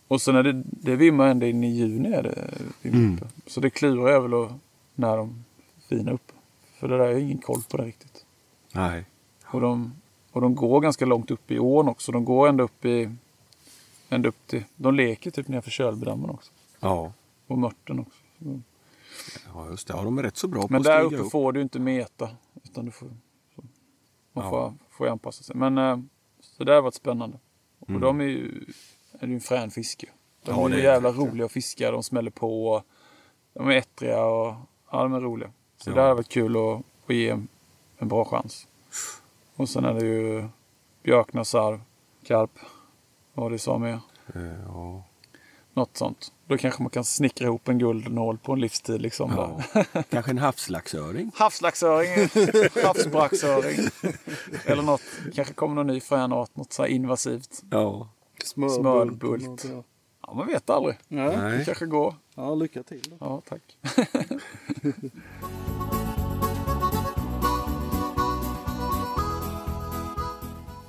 Och sen är det, det vimmar ända in i juni är det Mm. Så det klurar jag väl att, när de fina upp. För det där har jag ingen koll på det riktigt. Nej. Och de, och de går ganska långt upp i ån också. De går ända upp i... Ända upp till... De leker typ nedanför Kölbydammen också. Ja. Och Mörten också. Så- ja, just det. Ja, de är rätt så bra på Men att där stiga uppe upp. får du inte meta. Utan du får... Så. Man Ja. får, får anpassa sig. Men eh, så det har varit spännande. Och Mm. de är ju... Är ju en frän fiske. De Ja, är ju är jävla det. roliga att fiska. De smäller på. De är ettriga och... Ja, de är roliga. Så Ja. det har varit kul att, att ge en, bra chans. Och sen är det ju björkna, sarv, karp. Vad det sa mer. Eh, Ja. Något sånt. Då kanske man kan snickra ihop en guldnål på en livstid liksom. Ja. Kanske en havslaxöring. Havslaxöring, havsbraxöring. Eller något. Kanske kommer någon ny fränart. Något så här invasivt. Ja. Smörbult. Smörbult. ja. Ja, man vet aldrig. Nej. Det kanske går. Ja, lycka till då. Ja, tack.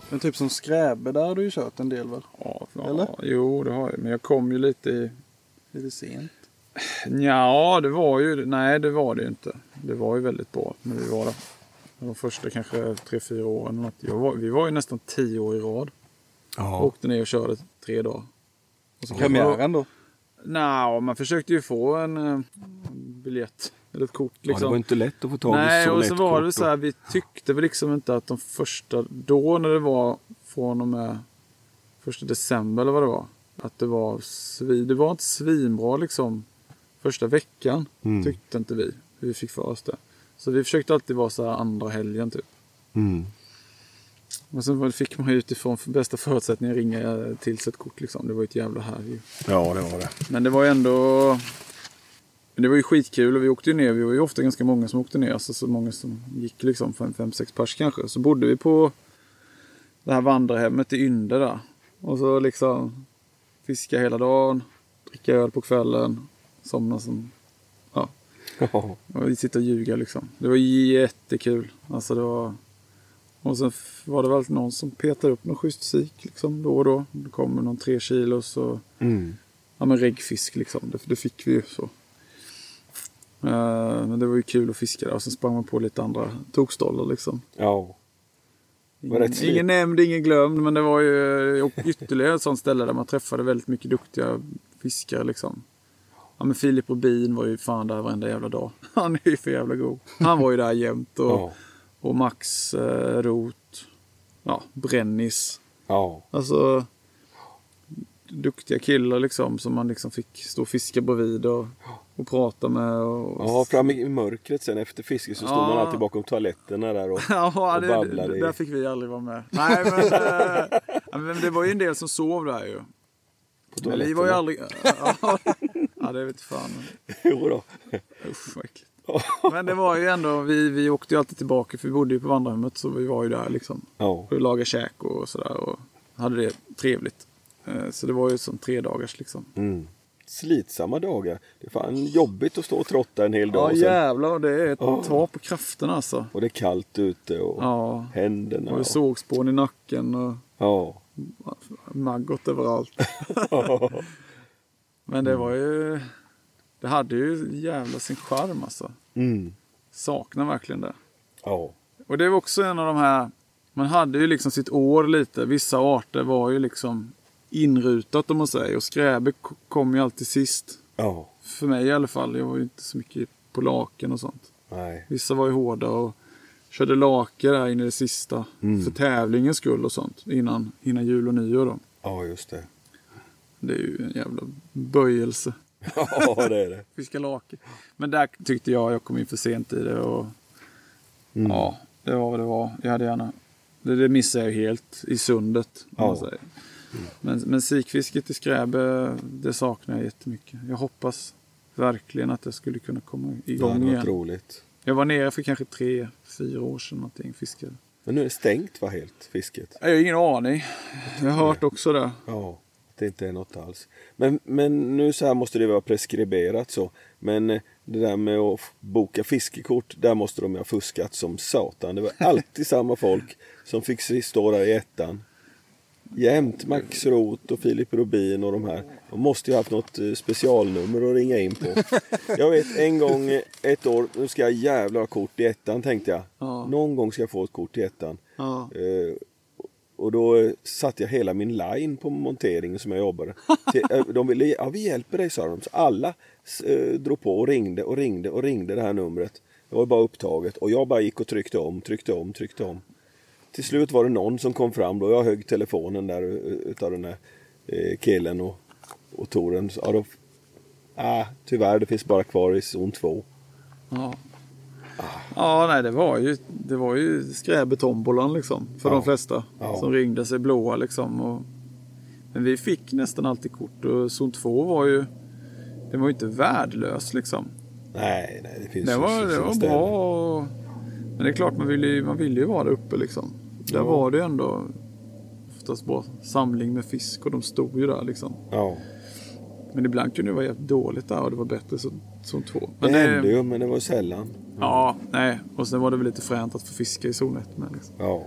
Men typ som skräbe, där har du ju kört en del väl? Ja, Eller? Jo, det har jag. Men jag kom ju lite i... Lite sent. Ja, det var ju... Nej, det var det ju inte. Det var ju väldigt bra när vi var där. De första kanske tre, fyra åren. eller något. Jag var, vi var ju nästan tio år i rad. Ja. Åkte ner och körde tre dagar. Och så Premiären då? Nej, man försökte ju få en eh, biljett. Eller ett kort ja, det liksom. var inte lätt att få tag i Nej, så och så var det så här, vi tyckte väl liksom inte att de första, då när det var från och med första december eller vad det var. Att det var, det var inte svinbra liksom första veckan. Mm. Tyckte inte vi. Vi fick för oss det. Så vi försökte alltid vara så här andra helgen typ. Mm. Och sen fick man ju utifrån bästa förutsättningar ringa till sig ett kort liksom. Det var ju ett jävla här ju. Ja, det var det. Men det var ju ändå... men Det var ju skitkul och vi åkte ju ner. Vi var ju ofta ganska många som åkte ner. Alltså så många som gick liksom fem, fem, sex pers kanske. Så bodde vi på det här vandrarhemmet i Ynde där. Och så liksom fiska hela dagen. Dricka öl på kvällen. Somna som... Ja. Och sitta och ljuga liksom. Det var jättekul. Alltså det var... Och sen var det väl någon som petade upp någon schysst sik liksom då och då. Det kommer någon tre kilos och Mm. ja, men reggfisk liksom. Det, det fick vi ju så. Eh, men det var ju kul att fiska där. Och sen sprang man på lite andra tokstollar liksom. ja. Slit. Ingen nämnd, ingen glömd. Men det var ju ytterligare ett sånt ställe där man träffade väldigt mycket duktiga fiskare liksom. Ja men Filip Rubin var ju fan där varenda jävla dag. Han är ju för jävla god. Han var ju där jämt. Och, Ja. och Max eh, Roth. Ja, Brennis. Ja. Alltså duktiga killar liksom som man liksom fick stå och fiska bredvid och, och prata med. Och, Ja, fram i mörkret sen efter fisket så stod Ja. man alltid bakom toaletterna där och, Ja, och det, babblade. det, där fick vi aldrig vara med. Nej, men, eh, men det var ju en del som sov där ju. Men vi var ju aldrig... Ja, ja det vet fan. Jo då. Usch vad äckligt. Men det var ju ändå, vi, vi åkte ju alltid tillbaka för vi bodde ju på vandrarhemmet så vi var ju där liksom. Ja. Och lagade käk och sådär och hade det trevligt. Eh, Så det var ju som tre dagars liksom. Mm. Slitsamma dagar. Det är fan jobbigt att stå och trotta en hel dag. Ja sen. jävlar, det är ett Ja. tag på krafterna alltså. Och det är kallt ute och Ja, händerna. och Och, sågspån i nacken och ja. maggot överallt. Men det var ju... Det hade ju jävla sin charm alltså. Mm. Saknar verkligen det. Ja. Och det var också en av de här... Man hade ju liksom sitt år lite. Vissa arter var ju liksom inrutat om man säger. Och skräbe kom ju alltid sist. Ja. För mig i alla fall. Jag var ju inte så mycket på laken och sånt. Nej. Vissa var ju hårda och körde lake där in i det sista. Mm. För tävlingens skull och sånt. Innan, innan jul och nyår då. Ja, just det. Det är ju en jävla böjelse. Ja, det är det. Fiska lake. Men där tyckte jag jag kom in för sent i det. Och, Mm. Ja, det var vad det var. Jag hade gärna... Det, det missade jag helt i sundet. Om Ja. man säger. Men, men sikfisket i Skräbe, det saknar jag jättemycket. Jag hoppas verkligen att det skulle kunna komma Det igång varit igen. roligt. Jag var nere för kanske tre, fyra år sedan någonting fiskade. Men nu är det stängt va, helt, fisket? Jag har ingen aning. Jag har hört också det. Ja, det inte är något alls. Men, men nu så här måste det vara preskriberat så. Men eh, det där med att boka fiskekort, där måste de ha fuskat som satan. Det var alltid samma folk som fick stå där i ettan. Jämt Max Roth och Filip Rubin och de här. De måste ju ha haft något eh, specialnummer att ringa in på. Jag vet en gång, eh, ett år, nu ska jag jävla ha kort i ettan tänkte jag. Ja. Någon gång ska jag få ett kort i ettan. Ja. Eh, och då eh, satte jag hela min line på monteringen som jag jobbade. De ville, ja vi hjälper dig sa de. Så alla eh, drog på och ringde och ringde och ringde det här numret. Det var bara upptaget och jag bara gick och tryckte om, tryckte om, tryckte om. Till slut var det någon som kom fram då. Jag högg telefonen där eh, utav den här eh, killen och, och. Så, Ja, då, ah, tyvärr, det finns bara kvar i zon 2. Ja. Ja, nej, det var ju, det var ju skräbetombolan liksom. För Ja. de flesta. Ja. Som ringde sig blåa liksom. Och, men vi fick nästan alltid kort. Och zon 2 var ju, den var ju inte värdelös liksom. Nej, nej, det finns Det ju var, sina det var bra. Men det är klart, man ville ju, man ville ju vara där uppe liksom. Där Ja. var det ändå oftast bra samling med fisk och de stod ju där liksom. Ja, Men ibland kunde det vara jävligt dåligt där och det var bättre som, som två. det Men hände ju, men det var sällan. Ja, nej. Och sen var det väl lite fränt att få fiska i zon 1 med. Liksom. Ja.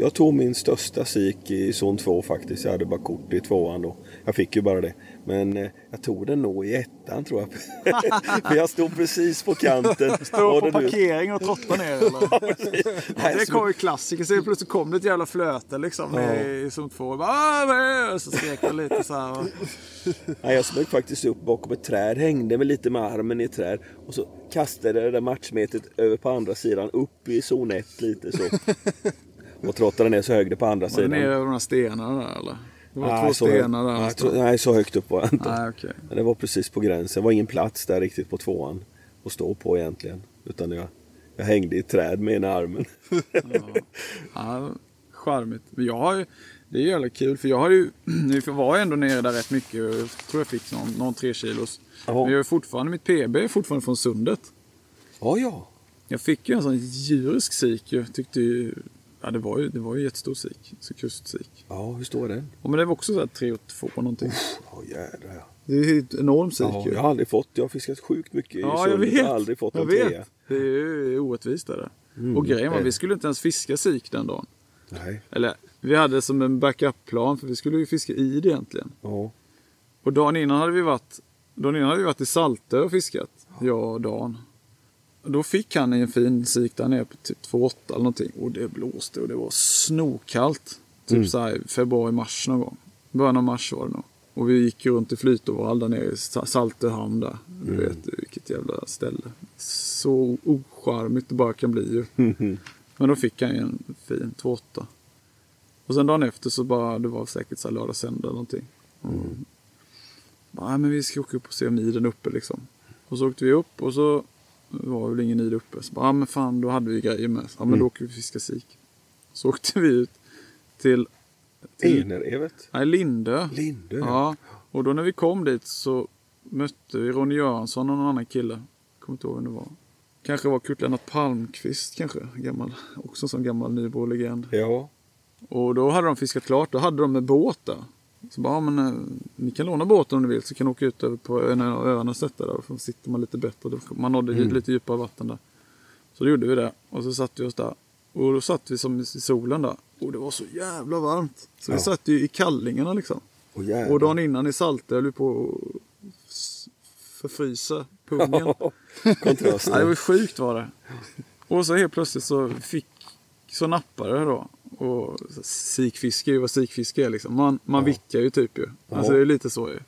Jag tog min största sik i zon 2 faktiskt. Jag hade bara kort i tvåan då. Jag fick ju bara det. Men eh, jag tog den nog i ettan tror jag. För jag stod precis på kanten. Stå Och på parkeringen och trotta ner eller? Nej, Det kom ju klassiker. Så plötsligt kom det ett jävla flöte liksom Ja. i zon 2. Och bara, "Ah, vad är det?" Och så skrek jag lite så här. och- Nej, jag smög faktiskt upp bakom ett träd, hängde mig lite med armen i ett träd och så kastade det där matchmetet över på andra sidan, upp i zon 1 lite så. Och trottade ner så det på andra Var det sidan. nere över de här stenarna där eller? Det var Nej, två så stenar där. nej, någonstans. tro- nej, så högt upp var jag inte. Okej. Men det var precis på gränsen. Det var ingen plats där riktigt på tvåan att stå på egentligen. Utan jag, jag hängde i ett träd med ena armen. Ja, charmigt. Men jag har ju, det är jävla kul för jag har ju, nu var jag ändå nere där rätt mycket. Jag tror jag fick någon, någon tre kilos. Ja. Men jag är fortfarande, mitt PB är fortfarande från sundet. Ja, ja. Jag fick ju en sån djurisk sik. Jag tyckte ju, ja det var ju, det var ju jättestor sik. Så kustsik. Ja, hur står den? Ja, men det var också så här 3 och 2 någonting. Ja, jädrar ja. Det är ju ett enormt sik Ja, ju. jag har aldrig fått, jag har fiskat sjukt mycket i Ja, jag sundet. vet. har aldrig fått jag en vet. trea. Det är ju orättvist är det. Mm, och grejen var, är vi skulle inte ens fiska sik den dagen. Nej. Eller, vi hade som en backup-plan för vi skulle ju fiska i det egentligen. Ja. Och dagen innan hade vi varit, dagen innan hade vi varit i Saltö och fiskat. Jag och Dan. Och Då fick han en fin sik där nere på typ 2,8 eller någonting. Och det blåste och det var snokallt. Typ Mm. så här februari, mars någon gång. Början av mars var det nog. Och vi gick runt i Flytåvall där nere i Sa- Saltö hamn där. Du Mm. vet vilket jävla ställe. Så ocharmigt det bara kan bli ju. Men då fick han ju en fin 2,8. Och sen dagen efter så bara, det var säkert så här lördag, söndag eller någonting. Mm. Bara, "Nej, men vi ska åka upp och se om iden uppe liksom. Och så åkte vi upp och så var det väl ingen id uppe. Så bara, "Ja, men fan då hade vi grejer med. Ja men då åker vi och fiskar sik. Så åkte vi ut till, till Enerevet. nej, Lindö. Lindö. Ja. Och då när vi kom dit så mötte vi Ronny Göransson och någon annan kille. Kommer inte ihåg vem det var. Kanske var Kurt-Lennart Palmqvist kanske. Gammal, också en sån gammal Nybro-legend. Ja. Och då hade de fiskat klart. Då hade de en båt där. Så bara, ja, men eh, ni kan låna båten om ni vill så kan ni åka ut över på en av öarna och sätta där. Då sitter man lite bättre. Man nådde Mm. lite djupare vatten där. Så då gjorde vi det. Och så satt vi oss där. Och då satt vi som i solen där. Och det var så jävla varmt. Så vi Ja. satt ju i kallingarna liksom. Och jävlar. Och dagen innan i Saltö höll vi på att förfrysa pungen. Kontrasten. Ja, det var sjukt var det. Och så helt plötsligt så fick, så nappade det då. Och sikfiske är ju vad sikfiske är liksom. Man, man vickar ju typ ju. Alltså Ja. det är lite så ju.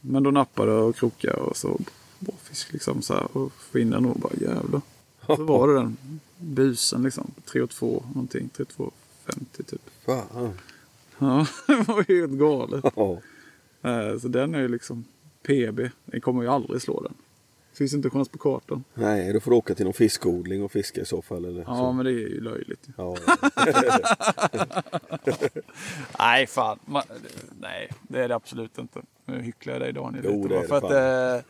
Men då nappade det och krokade och så bra fisk liksom så här. Och få in den och bara jävlar. Så var det den busen liksom. 3 2 någonting. 3 2 50 typ. Fan. Ja, det var ju helt galet. Ja. Eh, Så den är ju liksom PB. Den kommer ju aldrig slå den. Finns inte chans på kartan. Nej, då får du åka till någon fiskodling och fiska i så fall. Eller Ja, så. men det är ju löjligt. Ja. Nej, fan. Man, nej, det är det absolut inte. Nu hycklar jag dig Daniel. Jo, lite, det är bara det för att, eh,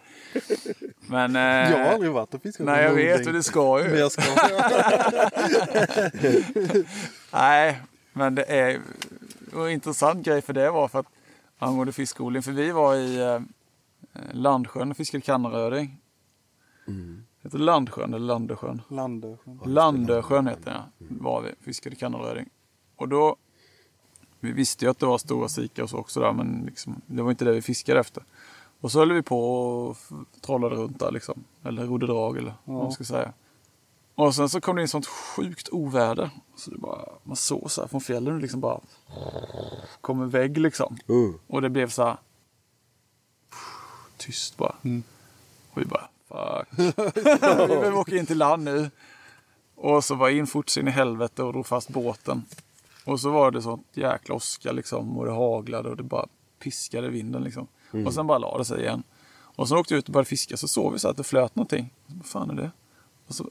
Men... Eh, Jag har aldrig varit och fiskat Nej, jag vet hur det ska ju. Men jag ska. Nej, men det är och en intressant grej för det var för att angående fiskodling. För vi var i eh, Landsjön och fiskade kannaröding. Heter Landsjön eller Landösjön? Landö. Landösjön heter den. Var vi. Fiskade kannaröding. Och då, vi visste ju att det var stora sikar och så också där, men liksom, det var inte det vi fiskade efter. Och så höll vi på och trollade runt där liksom. Eller rodde drag eller vad man ska säga. Och sen så kom det in sånt sjukt oväder. Så det bara, man såg så här från fjällen liksom bara kom en vägg liksom. Uh. Och det blev så här tyst bara. Och vi bara, fuck. vi behöver åka in till land nu. Och så var jag in fort så in i helvete och drog fast båten. Och så var det sånt jäkla åska liksom. Och det haglade och det bara piskade vinden liksom. Och sen bara la det sig igen. Och så åkte vi ut och började fiska så såg vi så att det flöt någonting. Vad fan är det? Och så,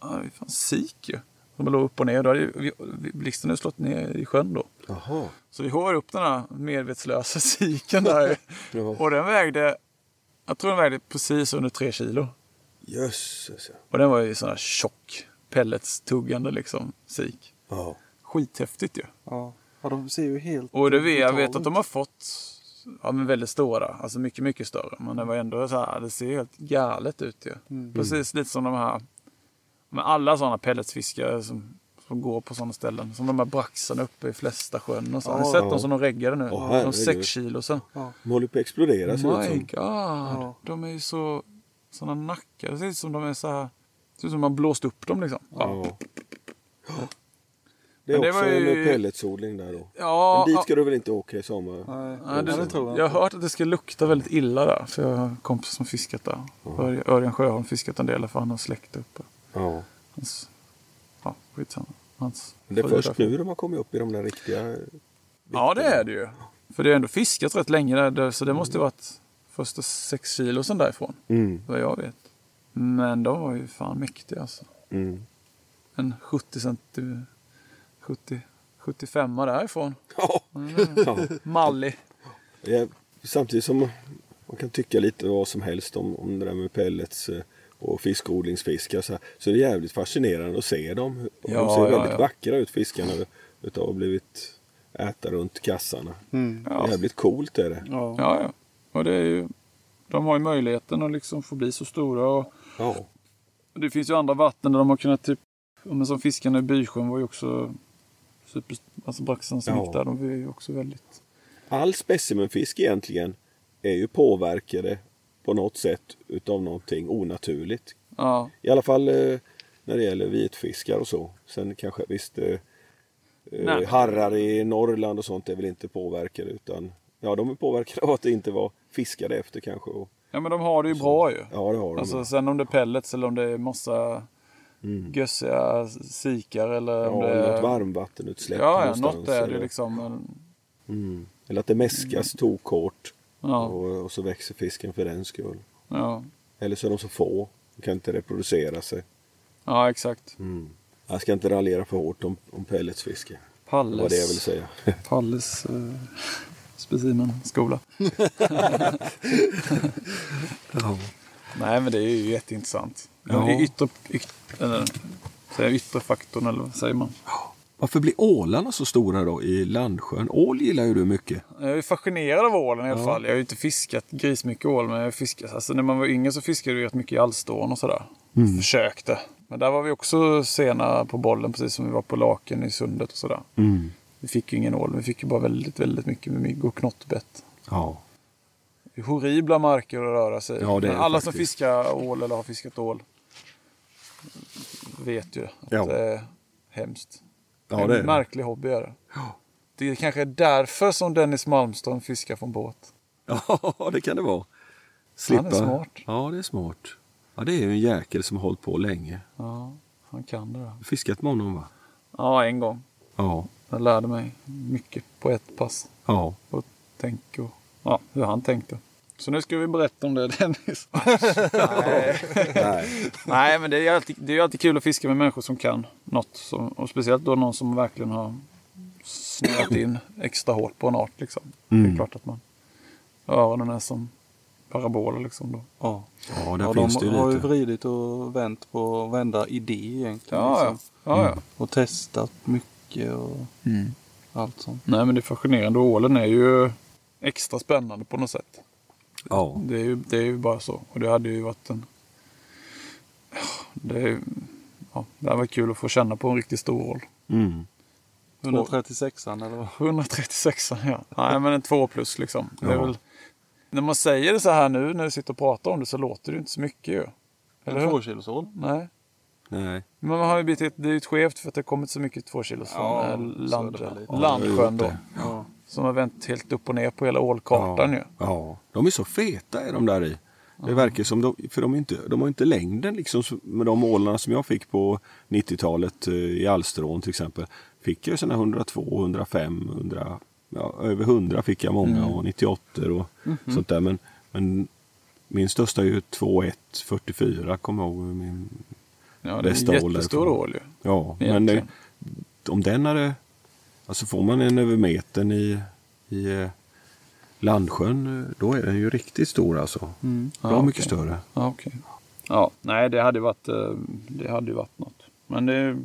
ja det är fan sik ju. Som låg upp och ner. Då hade vi- blixten hade slått ner i sjön då. Jaha. Så vi hovar upp den här medvetslösa siken där. Och den vägde, jag tror den vägde precis under tre kilo. Jösses. Och den var ju sån här tjock, pelletstuggande liksom, sik. Ja. Skithäftigt ju. Ja. ja, de ser ju helt Och det vet, jag vet att de har fått ja, men väldigt stora, alltså mycket, mycket större. Men det var ändå så här, det ser helt galet ut ju. Precis lite som de här, med alla sådana pelletsfiskare som, som går på sådana ställen. Som de här braxarna uppe i flesta sjön och så. Har ni Ja, sett ja. dem som de reggade nu? Åh, de sex kilo sen. De håller på att explodera ser My. God. Ja. De är ju så, sådana nackar. Det ser ut som de är så här, det ser ut som man blåst upp dem liksom. Ja. Det är det också var ju- en pelletsodling där då. Ja, Men dit ska du väl inte åka i sommar? Nej, Ja, det, det tror jag jag har hört att det ska lukta väldigt illa där. För jag har kompisar som fiskat där. Örjan- Örjan Sjöholm fiskat en del för han har släkt uppe. Ja. Hans, ja, skitsamma. Hans det är först nu de har kommit upp i de där riktiga... Ja, det är det ju. För det är ändå fiskat rätt länge där. så det måste ju varit första sex kilo sen därifrån. Mm. Vad jag vet. Men de var ju fan mäktiga alltså. Mm. En 70 centi... 70... 75 därifrån. Ja. ja. Mallig. Ja, Samtidigt som man kan tycka lite vad som helst om, om det där med pellets eh, och fiskodlingsfiskar så, så är det jävligt fascinerande att se dem. Och Ja, de ser ja, väldigt ja. vackra ut fiskarna utav att ha blivit äta runt kassarna. Mm. Ja. Jävligt coolt är det. Ja. Ja. Och det är ju, de har ju möjligheten att liksom få bli så stora. Och Ja. det finns ju andra vatten där de har kunnat typ, men som fiskarna i Bysjön var ju också super, alltså braxen som Ja. gick där, de var ju också väldigt... All specimenfisk egentligen är ju påverkade på något sätt utav någonting onaturligt. Ja, I alla fall eh, när det gäller vitfiskar och så. Sen kanske visst eh, Nej. eh, harrar i Norrland och sånt är väl inte påverkade utan ja de är påverkade av att det inte var fiskade efter kanske. Och, ja men de har det ju bra ju. ja det har de. Alltså sen om det är pellets eller om det är massa mm. gössiga sikar eller om Ja, det är... något varmvattenutsläpp Ja, ja någonstans, något är det eller, liksom. Mm. eller att det mäskas tokhårt ja, och, och så växer fisken för den skull. ja, Eller så är de så få. De kan inte reproducera sig. ja, exakt. Mm. Jag ska inte raljera för hårt om, om pelletsfiske. Palles, var det jag ville säga. Palles eh, specimenskola. Nej, men det är ju jätteintressant. Ja. Ja. Yttre, yt, eller, säger jag yttre faktorn eller vad säger man? Varför blir ålarna så stora då i Landsjön? Ål gillar ju du mycket. Jag är fascinerad av ålen i alla Ja. fall. Jag har ju inte fiskat grismycket ål, men jag fiskat. Alltså, när man var yngre så fiskade vi rätt mycket i Allstån och sådär. Mm. Försökte. Men där var vi också sena på bollen, precis som vi var på Laken i sundet och sådär. Mm. Vi fick ju ingen ål, vi fick ju bara väldigt, väldigt mycket med mygg och knottbett. Ja. Det är horribla marker att röra sig. Ja, det är Alla som faktiskt. fiskar ål eller har fiskat ål vet ju att Ja. det är hemskt. Ja, en det är det. märklig hobby är det. Det är kanske därför som Dennis Malmström fiskar från båt. Ja, det kan det vara. Han är smart. Ja, det är smart. Ja, det är ju en jäkel som har hållit på länge. Ja, han kan det. Där. Fiskat med honom va? Ja, en gång. Ja. Jag lärde mig mycket på ett pass. Ja. Och tänk och ja, hur han tänkte. Så nu ska vi berätta om det Dennis. Nej. Nej, men det är ju alltid, det är ju alltid kul att fiska med människor som kan något. Som, och speciellt då någon som verkligen har snöat in extra hårt på en art. Liksom. Det är Mm. klart att man öronen är som paraboler liksom då. Ja. Ja, där Ja, finns de det ju har ju vridit och vänt på varenda idé egentligen. Ja, ja. liksom. ja, ja. Och testat mycket och allt sånt. Nej, men det är fascinerande. Ålen är ju extra spännande på något sätt. Ja. Det är ju, det är ju bara så. Och det hade ju varit en... Det, är, ju- ja, det hade varit kul att få känna på en riktigt stor ål. Mm. 136an eller vad? 136 ja. Nej, men en 2 plus liksom. Det är Ja. väl, när man säger det så här nu när vi sitter och pratar om det så låter det inte så mycket ju. Eller En tvåkilosål? Nej. Nej. Men man har ju blivit, ett- det är ju ett skevt för att det har kommit så mycket 2 kilos från Ja. Landsjön då. Ja. Som har vänt helt upp och ner på hela ålkartan ja. ju. ja. De är så feta är de där i. Det verkar som de, för de, är inte, de har inte längden liksom med de ålarna som jag fick på 90-talet eh, i Alsterån till exempel. Fick jag sådana 102, 105, 100, ja, över 100 fick jag många och 98 och sånt där. Men, men min största är ju 2,1 44 kommer jag ihåg. Min, Ja, det är en jättestor ål ju. ja, men det, om den hade... Alltså får man en över metern i, i eh, Landsjön, eh, då är den ju riktigt stor alltså. Mm. Bra Ja, mycket större. Ja, okej. Ja, nej det hade varit, eh, det hade varit något. Men det,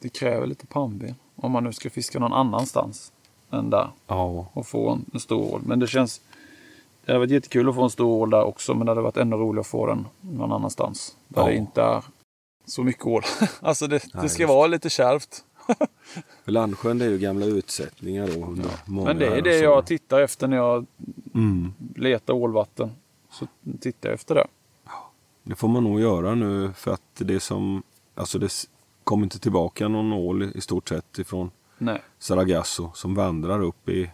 det kräver lite pannben. Om man nu ska fiska någon annanstans än där Ja, och få en, en stor ål. Men det känns, det hade varit jättekul att få en stor ål där också. Men det hade varit ännu roligare att få den någon annanstans. Där Ja. det inte är så mycket ål. alltså det, Nej, det ska just vara lite kärvt. Landsjön är ju gamla utsättningar då. Under många Men det är det jag tittar efter när jag Mm. letar ålvatten. Så tittar jag efter det. Det får man nog göra nu för att det som... Alltså det kommer inte tillbaka någon ål i stort sett ifrån Nej. Saragasso som vandrar upp i,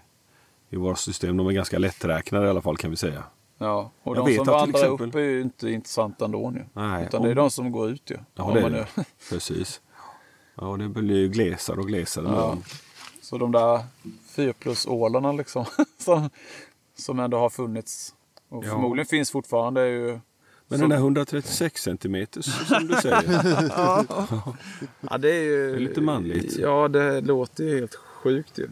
i våra system. De är ganska lätträknade i alla fall kan vi säga. Ja, och Jag de som vandrar exempel- upp är ju inte intressanta ändå nu. Nej, Utan om- det är de som går ut ju. Ja, det är det. Precis. Ja, det blir ju glesare och glesare Ja. Så de där 4 plus ålarna liksom. som, som ändå har funnits. Och Ja. förmodligen finns fortfarande är ju... Men den där 136 centimeter som du säger. Ja, det är ju... Det är lite manligt. Ja, det låter ju helt sjukt ju.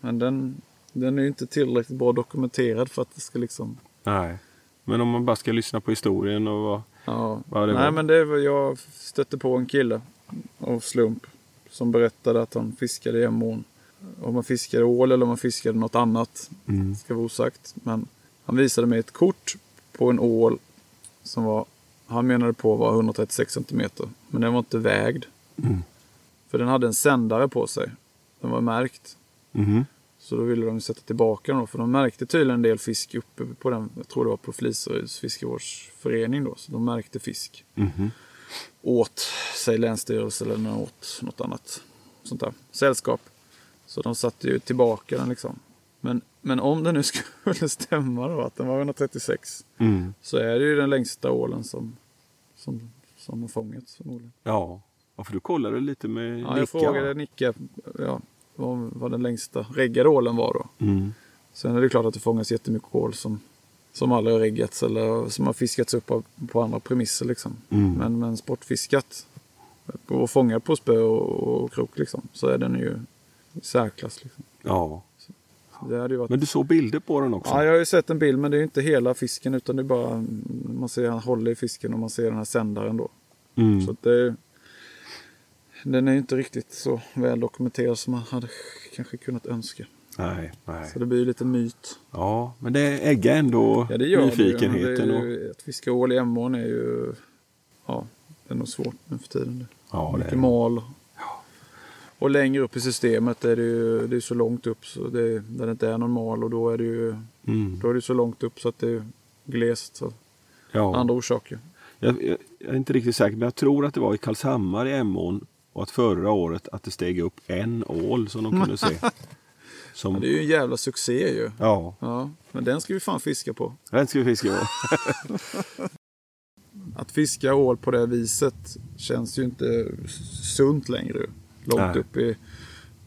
Men den, den är ju inte tillräckligt bra dokumenterad för att det ska liksom... Nej. Men om man bara ska lyssna på historien och vad... Ja. vad det Nej, var. men det var, jag stötte på en kille av slump som berättade att han fiskade i Emån. Om man fiskade ål eller om man fiskade något annat Mm. ska vara osagt. Men Han visade mig ett kort på en ål som var, han menade på var 136 cm. Men den var inte vägd. För den hade en sändare på sig. Den var märkt. Mhm. Så då ville de sätta tillbaka den då, för de märkte tydligen en del fisk uppe på den, jag tror det var på Fliseryds fiskevårdsförening då, så de märkte fisk. Mhm. Åt, säg länsstyrelse eller åt något annat sånt där sällskap. Så de satte ju tillbaka den liksom. Men, men om det nu skulle stämma då att den var 136 Mm. så är det ju den längsta ålen som, som, som har fångats förmodligen. Ja. ja, för du kollade lite med Ja, Nicka. jag frågade Nicke ja, vad, vad den längsta reggade ålen var då. Mm. Sen är det klart att det fångas jättemycket ål som, som aldrig har reggats eller som har fiskats upp på andra premisser. Liksom. Mm. Men, men sportfiskat och fångat på spö och, och krok liksom, så är den ju i särklass. Liksom. Ja. Det hade ju varit... Men du såg bilder på den också? Ja, jag har ju sett en bild men det är ju inte hela fisken utan det är bara man ser han håller i fisken och man ser den här sändaren då. Mm. Så det, den är ju inte riktigt så väl dokumenterad som man hade kanske kunnat önska. Nej, nej. Så det blir ju lite myt. Ja, men det äggar ändå Ja, det gör nyfikenheten. det. ju. att fiska ål i Emån är ju... Ja, det är nog svårt nu för tiden. Det. Ja, Mycket det. mal. Och längre upp i systemet är det ju det är så långt upp så det, där det inte är någon mal och då är det ju Mm. då är det så långt upp så att det är glest. Så Ja. Andra orsaker. Jag, jag, jag är inte riktigt säker, men jag tror att det var i Karlshammar i Emån och att förra året att det steg upp en ål som de kunde se. Som, Ja, det är ju en jävla succé ju. ja, Ja, men den ska vi fan fiska på. den ska vi fiska på. Att fiska ål på det viset känns ju inte sunt längre. Långt Nej. upp i,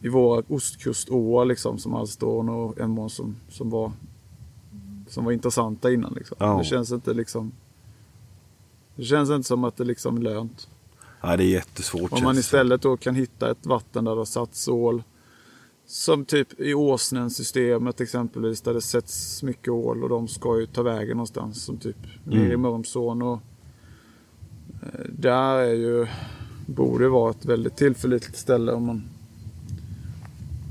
i våra ostkuståar liksom som Alstorn och Emån som, som, var, som var intressanta innan. Liksom. Ja. Det känns inte liksom det känns inte som att det liksom är lönt. Ja, det är jättesvårt. Om man istället då kan hitta ett vatten där det har satts ål. Som typ i Åsnen-systemet exempelvis där det sätts mycket ål och de ska ju ta vägen någonstans. Som typ nere i Mörrumsån och eh, där är ju borde vara ett väldigt tillförlitligt ställe om man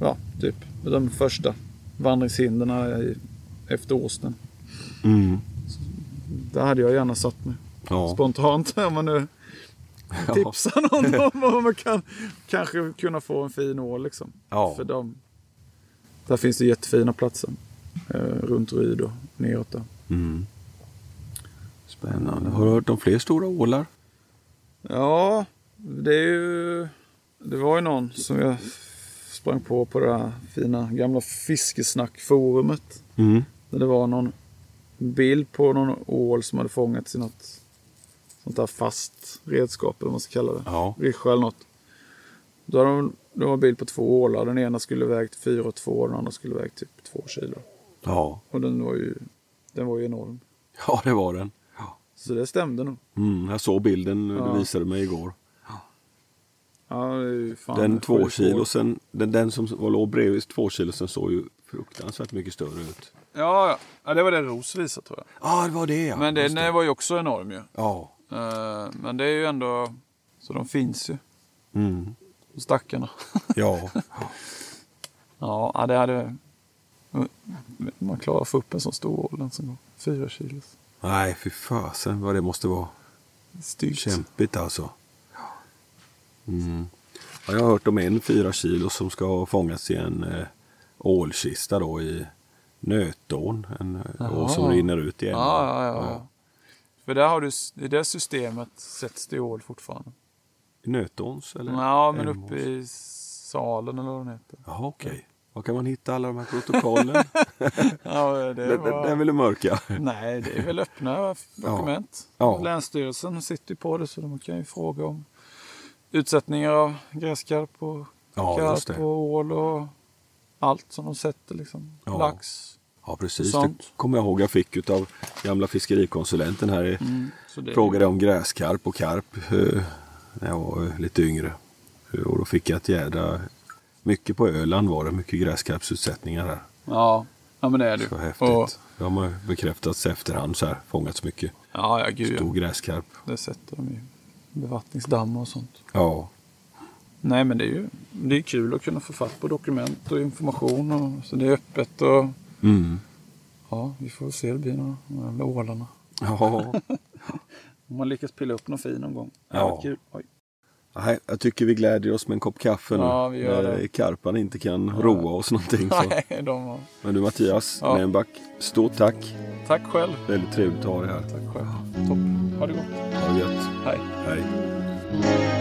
ja, typ de första vandringshindren efter Åsnen. Mm. Där hade jag gärna satt mig. Ja. Spontant om man nu tipsar någon om man kan kanske kunna få en fin ål liksom. Ja. För dem. Där finns det jättefina platser. Eh, runt Ryd och neråt där. Mm. Spännande. Har du hört om fler stora ålar? Ja, det är ju... Det var ju någon som jag sprang på på det här fina gamla fiskesnackforumet. Mm. Där det var någon bild på någon ål som hade fångats i något sånt där fast redskap eller vad man ska kalla det. Ja. Ryscha eller något. Då hade de, det var en bild på två ålar. Den ena skulle vägt 4 och 2 och den andra skulle vägt typ 2 kilo. Ja. Och den var ju, den var ju enorm. ja, det var den. Ja. Så det stämde nog. Mm, jag såg bilden Ja. du visade mig igår. Ja, det är ju fan Den två kilosen, den, den som var låg bredvid två kilosen såg ju fruktansvärt mycket större ut. Ja, ja. ja, det var det Ros visade tror jag. Ja, ah, det var det ja. Men Just den var ju också enorm ju. Ja. Eh, Men det är ju ändå, så de finns ju. Mm. Stackarna. Ja. Ja, det hade... Man klarar att få upp en sån stor ål en sån gång. Fyra kilos. Nej, fy fasen vad det måste vara Styrt. kämpigt alltså. Mm. Ja, jag har hört om en fyra kilo som ska ha fångats i en eh, ålkista då i Nötån. En eh, å som Jaha. rinner ut i en. ja, ja. ja. För där har du, i det systemet sätts det ål fortfarande. I Nötåns eller? Ja, men uppe i Salen eller vad den heter. Jaha, okej. Var kan man hitta alla de här protokollen? Ja, det var... den vill du mörka. Nej, det är väl öppna dokument. Ja. Länsstyrelsen sitter på det så de kan ju fråga om utsättningar av gräskarp och Ja, karp och ål och allt som de sätter liksom. Ja. Lax. Ja, precis. Sånt. Det kommer jag ihåg jag fick av gamla fiskerikonsulenten här. Mm, det, Frågade om gräskarp och karp eh, när jag var eh, lite yngre. Eh, Och då fick jag ett jädra... Mycket på Öland var det, mycket gräskarpsutsättningar där. Ja, ja men det är det Så ju. häftigt. Och, De har bekräftats efterhand så här, fångats mycket ja, ja, gud stor ja. gräskarp. Det sätter de i bevattningsdammar och sånt. Ja, Nej, men det är ju det är kul att kunna få fatt på dokument och information. Och, så det är öppet och mm. Ja, vi får se hur det blir med de jävla ålarna. Ja, Om man lyckas pilla upp någon fin någon gång. Ja. kul. Oj. Nej, jag tycker vi glädjer oss med en kopp kaffe nu. Ja, vi gör När det. Karpan inte kan roa oss någonting. Så. Nej, de var... Men du Mattias Ja. Nenback, stort tack. Tack själv. Väldigt trevligt att ha dig här. Tack själv. Topp. Ha det gott. Ha det gött. Hej. Hej.